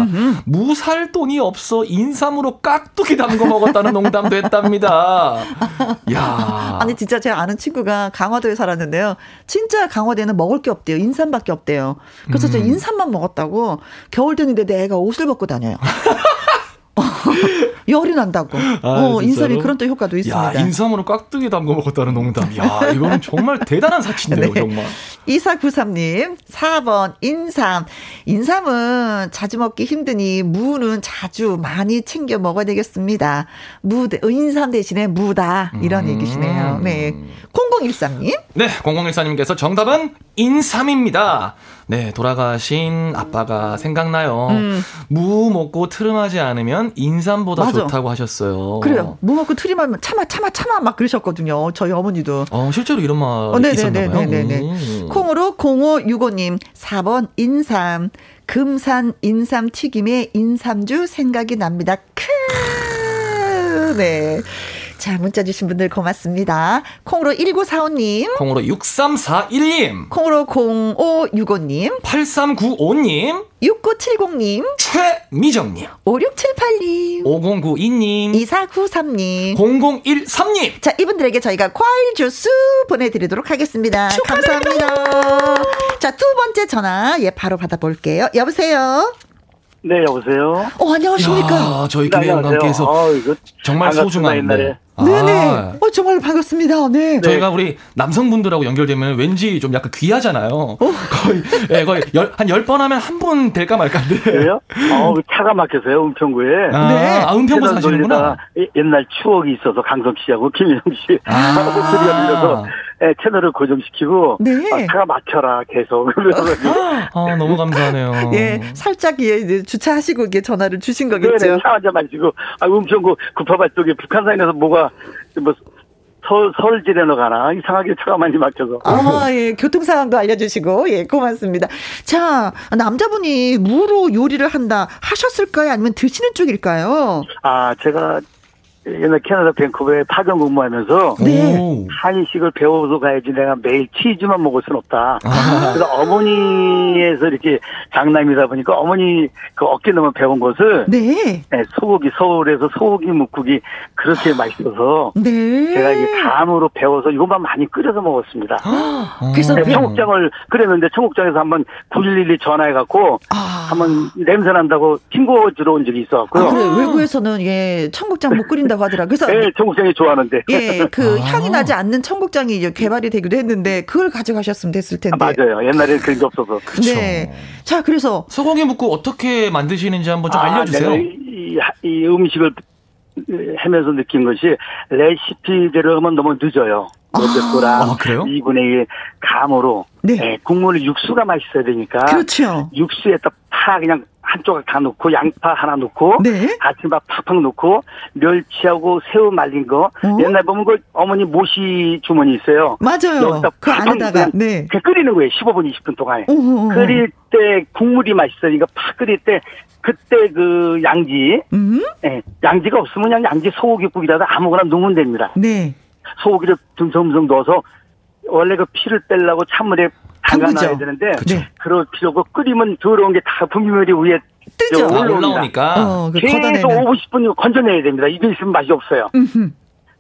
무살 돈이 없어 인삼으로 깍두기 담궈 먹었다는 농담도 했답니다. [LAUGHS] 야. 아니 진짜 제가 아는 친구가 강화도에 살았는데요. 진짜 강화도에는 먹을 게 없대요. 인삼밖에 없대요. 그래서 음. 저 인삼만 먹었다고 겨울 되는데 내 애가 옷을 벗고 다녀요. [LAUGHS] 열이 난다고. 아, 어, 인삼이 그런 또 효과도 있습니다. 야, 인삼으로 깍두기 담궈 먹었다는 농담. 야, 이거는 정말 [LAUGHS] 대단한 사치인데요, 네. 정말. 2493님, 4번, 인삼. 인삼은 자주 먹기 힘드니 무는 자주 많이 챙겨 먹어야 되겠습니다. 무, 인삼 대신에 무다. 이런 음. 얘기시네요. 네. 0013님. 네, 0014님께서 정답은 인삼입니다. 네, 돌아가신 아빠가 생각나요. 음. 무 먹고 트름하지 않으면 인삼보다 맞아. 좋다고 하셨어요. 그래요. 무 먹고 트림하면 참아 참아 참아 막 그러셨거든요. 저희 어머니도. 어, 실제로 이런 말 어, 있었나 봐요. 네네네. 음. 콩으로 0565님 4번 인삼 금산 인삼 튀김에 인삼주 생각이 납니다. 크. 네. 자, 문자 주신 분들 고맙습니다. 콩으로 1945님. 콩으로 6341님. 콩으로 0565님. 8395님. 6970님. 최미정님. 5678님. 5092님. 2493님. 0013님. 자, 이분들에게 저희가 과일 주스 보내드리도록 하겠습니다. 축하드립니다. 감사합니다. 자, 두 번째 전화, 예, 바로 받아볼게요. 여보세요? 네, 여보세요? 어, 안녕하십니까? 야, 저희 김혜영 감께서 어, 정말 소중한 옛날에. 네네. 아. 어, 정말 반갑습니다. 네. 저희가 우리 남성분들하고 연결되면 왠지 좀 약간 귀하잖아요. 어? 거의, 예, 거의 열, 한열번 하면 한분 될까 말까인데. 그래요? 어, 차가 막혀서요, 은평구에. 아, 네. 아, 은평구 사시는구나. 옛날 추억이 있어서 강석 씨하고 김혜영 씨. 아. 하고 [LAUGHS] 소리가 들려서 예, 채널을 고정시키고 네. 아, 차가 막혀라 계속. [LAUGHS] 아, 너무 감사하네요. [LAUGHS] 예, 살짝 예, 주차하시고 이게 전화를 주신 거겠죠. 네, 차 한잔 마시고 아, 은평구 구파발 쪽에 북한산에서 뭐가 뭐 서, 서울 지내러 가나 이상하게 차가 많이 막혀서. 아, 예, 교통 상황도 알려주시고 예, 고맙습니다. 자, 남자분이 무로 요리를 한다 하셨을까요, 아니면 드시는 쪽일까요? 아, 제가 옛날 캐나다 밴쿠버에 파견 근무하면서 네. 한식을 배워서 가야지 내가 매일 치즈만 먹을 순 없다. 아. 그래서 어머니에서 이렇게 장남이다 보니까 어머니 그 어깨 넘어 배운 것을 네. 네. 소고기 서울에서 소고기 묵국이 그렇게 맛있어서 네. 제가 이게 감으로 배워서 이것만 많이 끓여서 먹었습니다. 아. 그래서 네, 청국장을 끓였는데 청국장에서 한번 911이 전화해 갖고 아. 한번 냄새 난다고 친구 들어온 적이 있어 갖고요. 아, 그래 외국에서는 예 청국장 못 끓인 다고 있다고 하더라고요. 그래서 네, 청국장이 좋아하는데. 예, 그 아. 향이 나지 않는 청국장이 이제 개발이 되기도 했는데 그걸 가져가셨으면 됐을 텐데. 아, 맞아요. 옛날에는 그런 게 없어서. 그쵸. 네. 자, 그래서 소고기 묵국 어떻게 만드시는지 한번 좀 아, 알려주세요. 이, 이 음식을 하면서 느낀 것이 레시피대로 하면 너무 늦어요. 모드코랑 아, 2분의 1 감으로 네. 네, 국물을 육수가 맛있어야 되니까 그렇죠. 육수에다 파 그냥 한쪽을 다 넣고 양파 하나 넣고 네. 아침밥 팍팍 넣고 멸치하고 새우 말린 거 어? 옛날 보면 그 어머니 모시 주머니 있어요. 맞아요. 여기다 그 안에다가 네. 끓이는 거예요. 15분 20분 동안에. 어허. 끓일 때 국물이 맛있으니까 팍 끓일 때 그때 그 양지, 음? 네, 양지가 없으면 그냥 양지 소고기국이라도 아무거나 넣으면 됩니다. 네. 소고기를 듬성듬성 넣어서 원래 그 피를 빼려고 찬물에 담가놔야 되는데 네. 그럴 필요고 끓이면 더러운 게 다 분비물이 위에 뜨죠. 올라오니까 어, 그 계속 5, 50분 건져내야 됩니다. 이게 있으면 맛이 없어요. 음흠.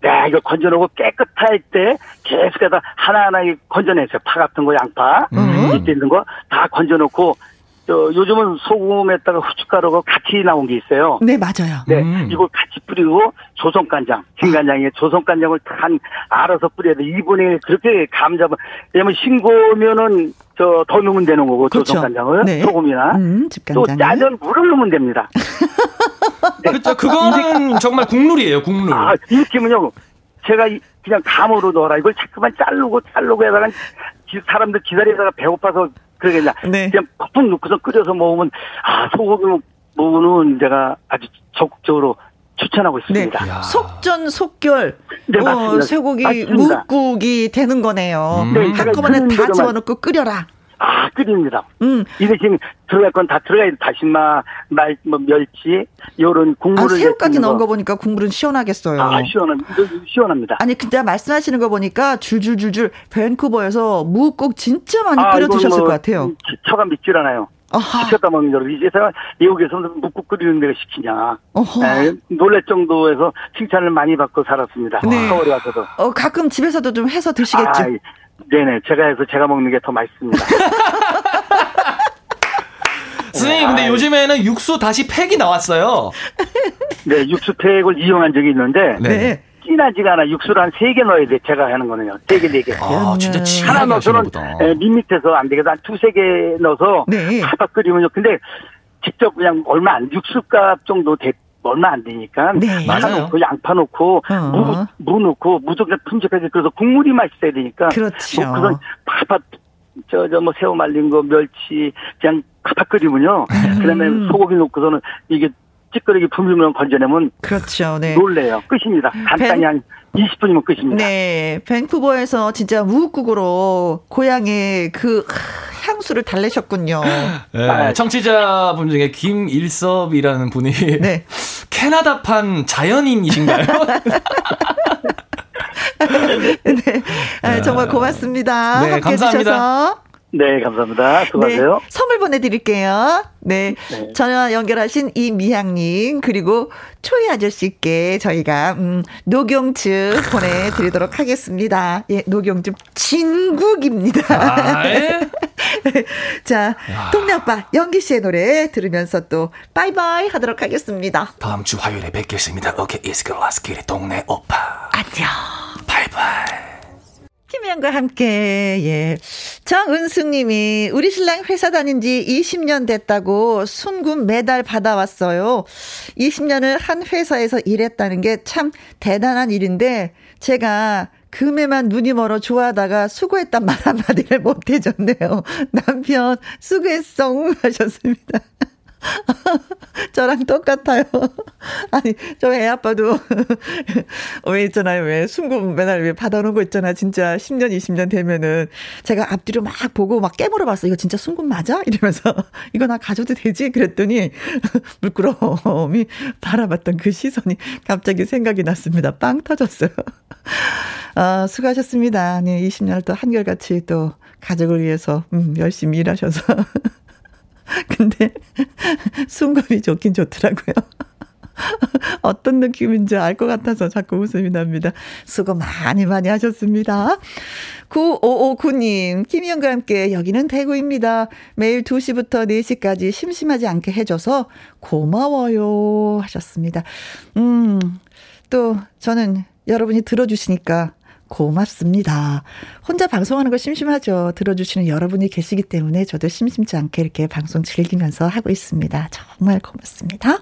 네, 이거 건져놓고 깨끗할 때 계속해서 하나하나 건져내세요. 파 같은 거, 양파, 음. 밑에 있는 거 다 건져놓고 저 요즘은 소금에다가 후춧가루가 같이 나온 게 있어요. 네, 맞아요. 네, 음. 이걸 같이 뿌리고 조선간장, 진간장에 조선간장을 단 알아서 뿌려야 돼. 2분의 1 그렇게 감 잡아. 왜냐면 싱거우면은 저 더 넣으면 되는 거고 그렇죠. 조선간장을 네. 소금이나 음, 또 짜면 물을 넣으면 됩니다. [LAUGHS] 네. 그렇죠. 그거는 정말 국룰이에요, 국룰. 아, 이렇게 하면요. 제가 그냥 감으로 넣어라. 이걸 자꾸만 자르고 자르고 해다가 사람들 기다리다가 배고파서 그러게 그냥, 네. 그냥 푹 넣고서 끓여서 먹으면 아 소고기 먹으면 제가 아주 적극적으로 추천하고 있습니다. 네. 속전 속결 네, 어, 쇠고기 맞습니다. 묵국이 되는 거네요. 음. 네, 한꺼번에 다 집어넣고 끓여라. 아, 끓입니다. 음. 이게 지금 들어갈 건 다 들어가야 돼. 다시마, 말, 뭐, 멸치, 요런 국물을. 아, 새우까지 넣은 거 보니까 국물은 시원하겠어요. 아, 시원합, 시원합니다. 아니, 근데 말씀하시는 거 보니까 줄줄줄줄 밴쿠버에서 무국 진짜 많이 끓여 드셨을 뭐, 것 같아요. 처가 믿질 않아요. 시켰다 먹는 줄 이제 제가 미국에서는 묵국 끓이는 데가 시키냐. 네, 놀랄 정도에서 칭찬을 많이 받고 살았습니다. 네. 서울에 와서도. 어, 가끔 집에서도 좀 해서 드시겠죠? 아, 네네. 제가 해서 제가 먹는 게 더 맛있습니다. [LAUGHS] 선생님, 근데 요즘에는 육수 다시 팩이 나왔어요. 네, 육수 팩을 이용한 적이 있는데. 네. 진하지가 않아. 육수를 한 세 개 넣어야 돼. 제가 하는 거는요. 세 개, 네 개. 아, 진짜 하나 넣어서는 예, 밋밋해서 안 되겠다. 한 두세 개 넣어서 네. 팍팍 끓이면요. 근데 직접 그냥 얼마 안, 육수값 정도 돼, 얼마 안 되니까. 네. 하나 넣고 양파 넣고, 어. 무, 무 넣고, 무조건 큼직하게 끓여서 국물이 맛있어야 되니까. 그렇죠. 뭐 그건 팍팍 저, 저, 뭐, 새우 말린 거, 멸치, 그냥 팍팍 끓이면요. 음. 그 다음에 소고기 넣고서는 이게 찌끄러기 분비면 건져내면 그렇죠. 네. 놀래요. 끝입니다. 간단히 벤... 한 20분이면 끝입니다. 네. 밴쿠버에서 진짜 무국국으로 고향의 그 향수를 달래셨군요. [GASPS] 네, 청취자분 중에 김일섭이라는 분이 [LAUGHS] 네. [LAUGHS] 캐나다판 자연인이신가요? [LAUGHS] 네, 아, 정말 고맙습니다. 네, 감사합니다. 해주셔서. 네, 감사합니다. 수고하세요. 네, 선물 보내드릴게요. 네. 네. 전화 연결하신 이미향님, 그리고 초이 아저씨께 저희가, 음, 녹용즙 보내드리도록 하겠습니다. 예, 녹용즙 진국입니다. 아, 예? [LAUGHS] 자, 동네 아빠 연기 씨의 노래 들으면서 또 바이바이 하도록 하겠습니다. 다음 주 화요일에 뵙겠습니다. 오케이, 이스클라스키의 동네 오빠. 안녕. 바이바이. 김혜영과 함께, 예. 정은숙 님이, 우리 신랑 회사 다닌 지 20년 됐다고 순금 메달 받아왔어요. 20년을 한 회사에서 일했다는 게 참 대단한 일인데, 제가 금에만 눈이 멀어 좋아하다가 수고했단 말 한마디를 못 해줬네요. [LAUGHS] 남편, 수고했어. 하셨습니다. [LAUGHS] 저랑 똑같아요. [LAUGHS] 아니, 저 애 아빠도, [LAUGHS] 왜 있잖아요. 왜 순금 맨날 왜 받아놓은 거 있잖아. 진짜 10년, 20년 되면은 제가 앞뒤로 막 보고 막 깨물어 봤어. 이거 진짜 순금 맞아? 이러면서 이거 나 가져도 되지? 그랬더니 물끄러움이 바라봤던 그 시선이 갑자기 생각이 났습니다. 빵 터졌어요. 아, 수고하셨습니다. 네, 20년을 또 한결같이 또 가족을 위해서 음, 열심히 일하셔서. [LAUGHS] 근데 [LAUGHS] 순금이 좋긴 좋더라고요. [LAUGHS] 어떤 느낌인지 알 것 같아서 자꾸 웃음이 납니다. 수고 많이 많이 하셨습니다. 9559님, 김희영과 함께 여기는 대구입니다. 매일 2시부터 4시까지 심심하지 않게 해줘서 고마워요. 하셨습니다. 음, 또 저는 여러분이 들어주시니까 고맙습니다. 혼자 방송하는 거 심심하죠. 들어주시는 여러분이 계시기 때문에 저도 심심치 않게 이렇게 방송 즐기면서 하고 있습니다. 정말 고맙습니다.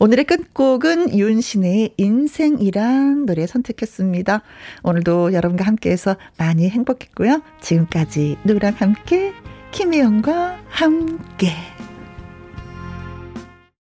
오늘의 끝곡은 윤신의 인생이란 노래 선택했습니다. 오늘도 여러분과 함께해서 많이 행복했고요. 지금까지 누구랑 함께 김혜영과 함께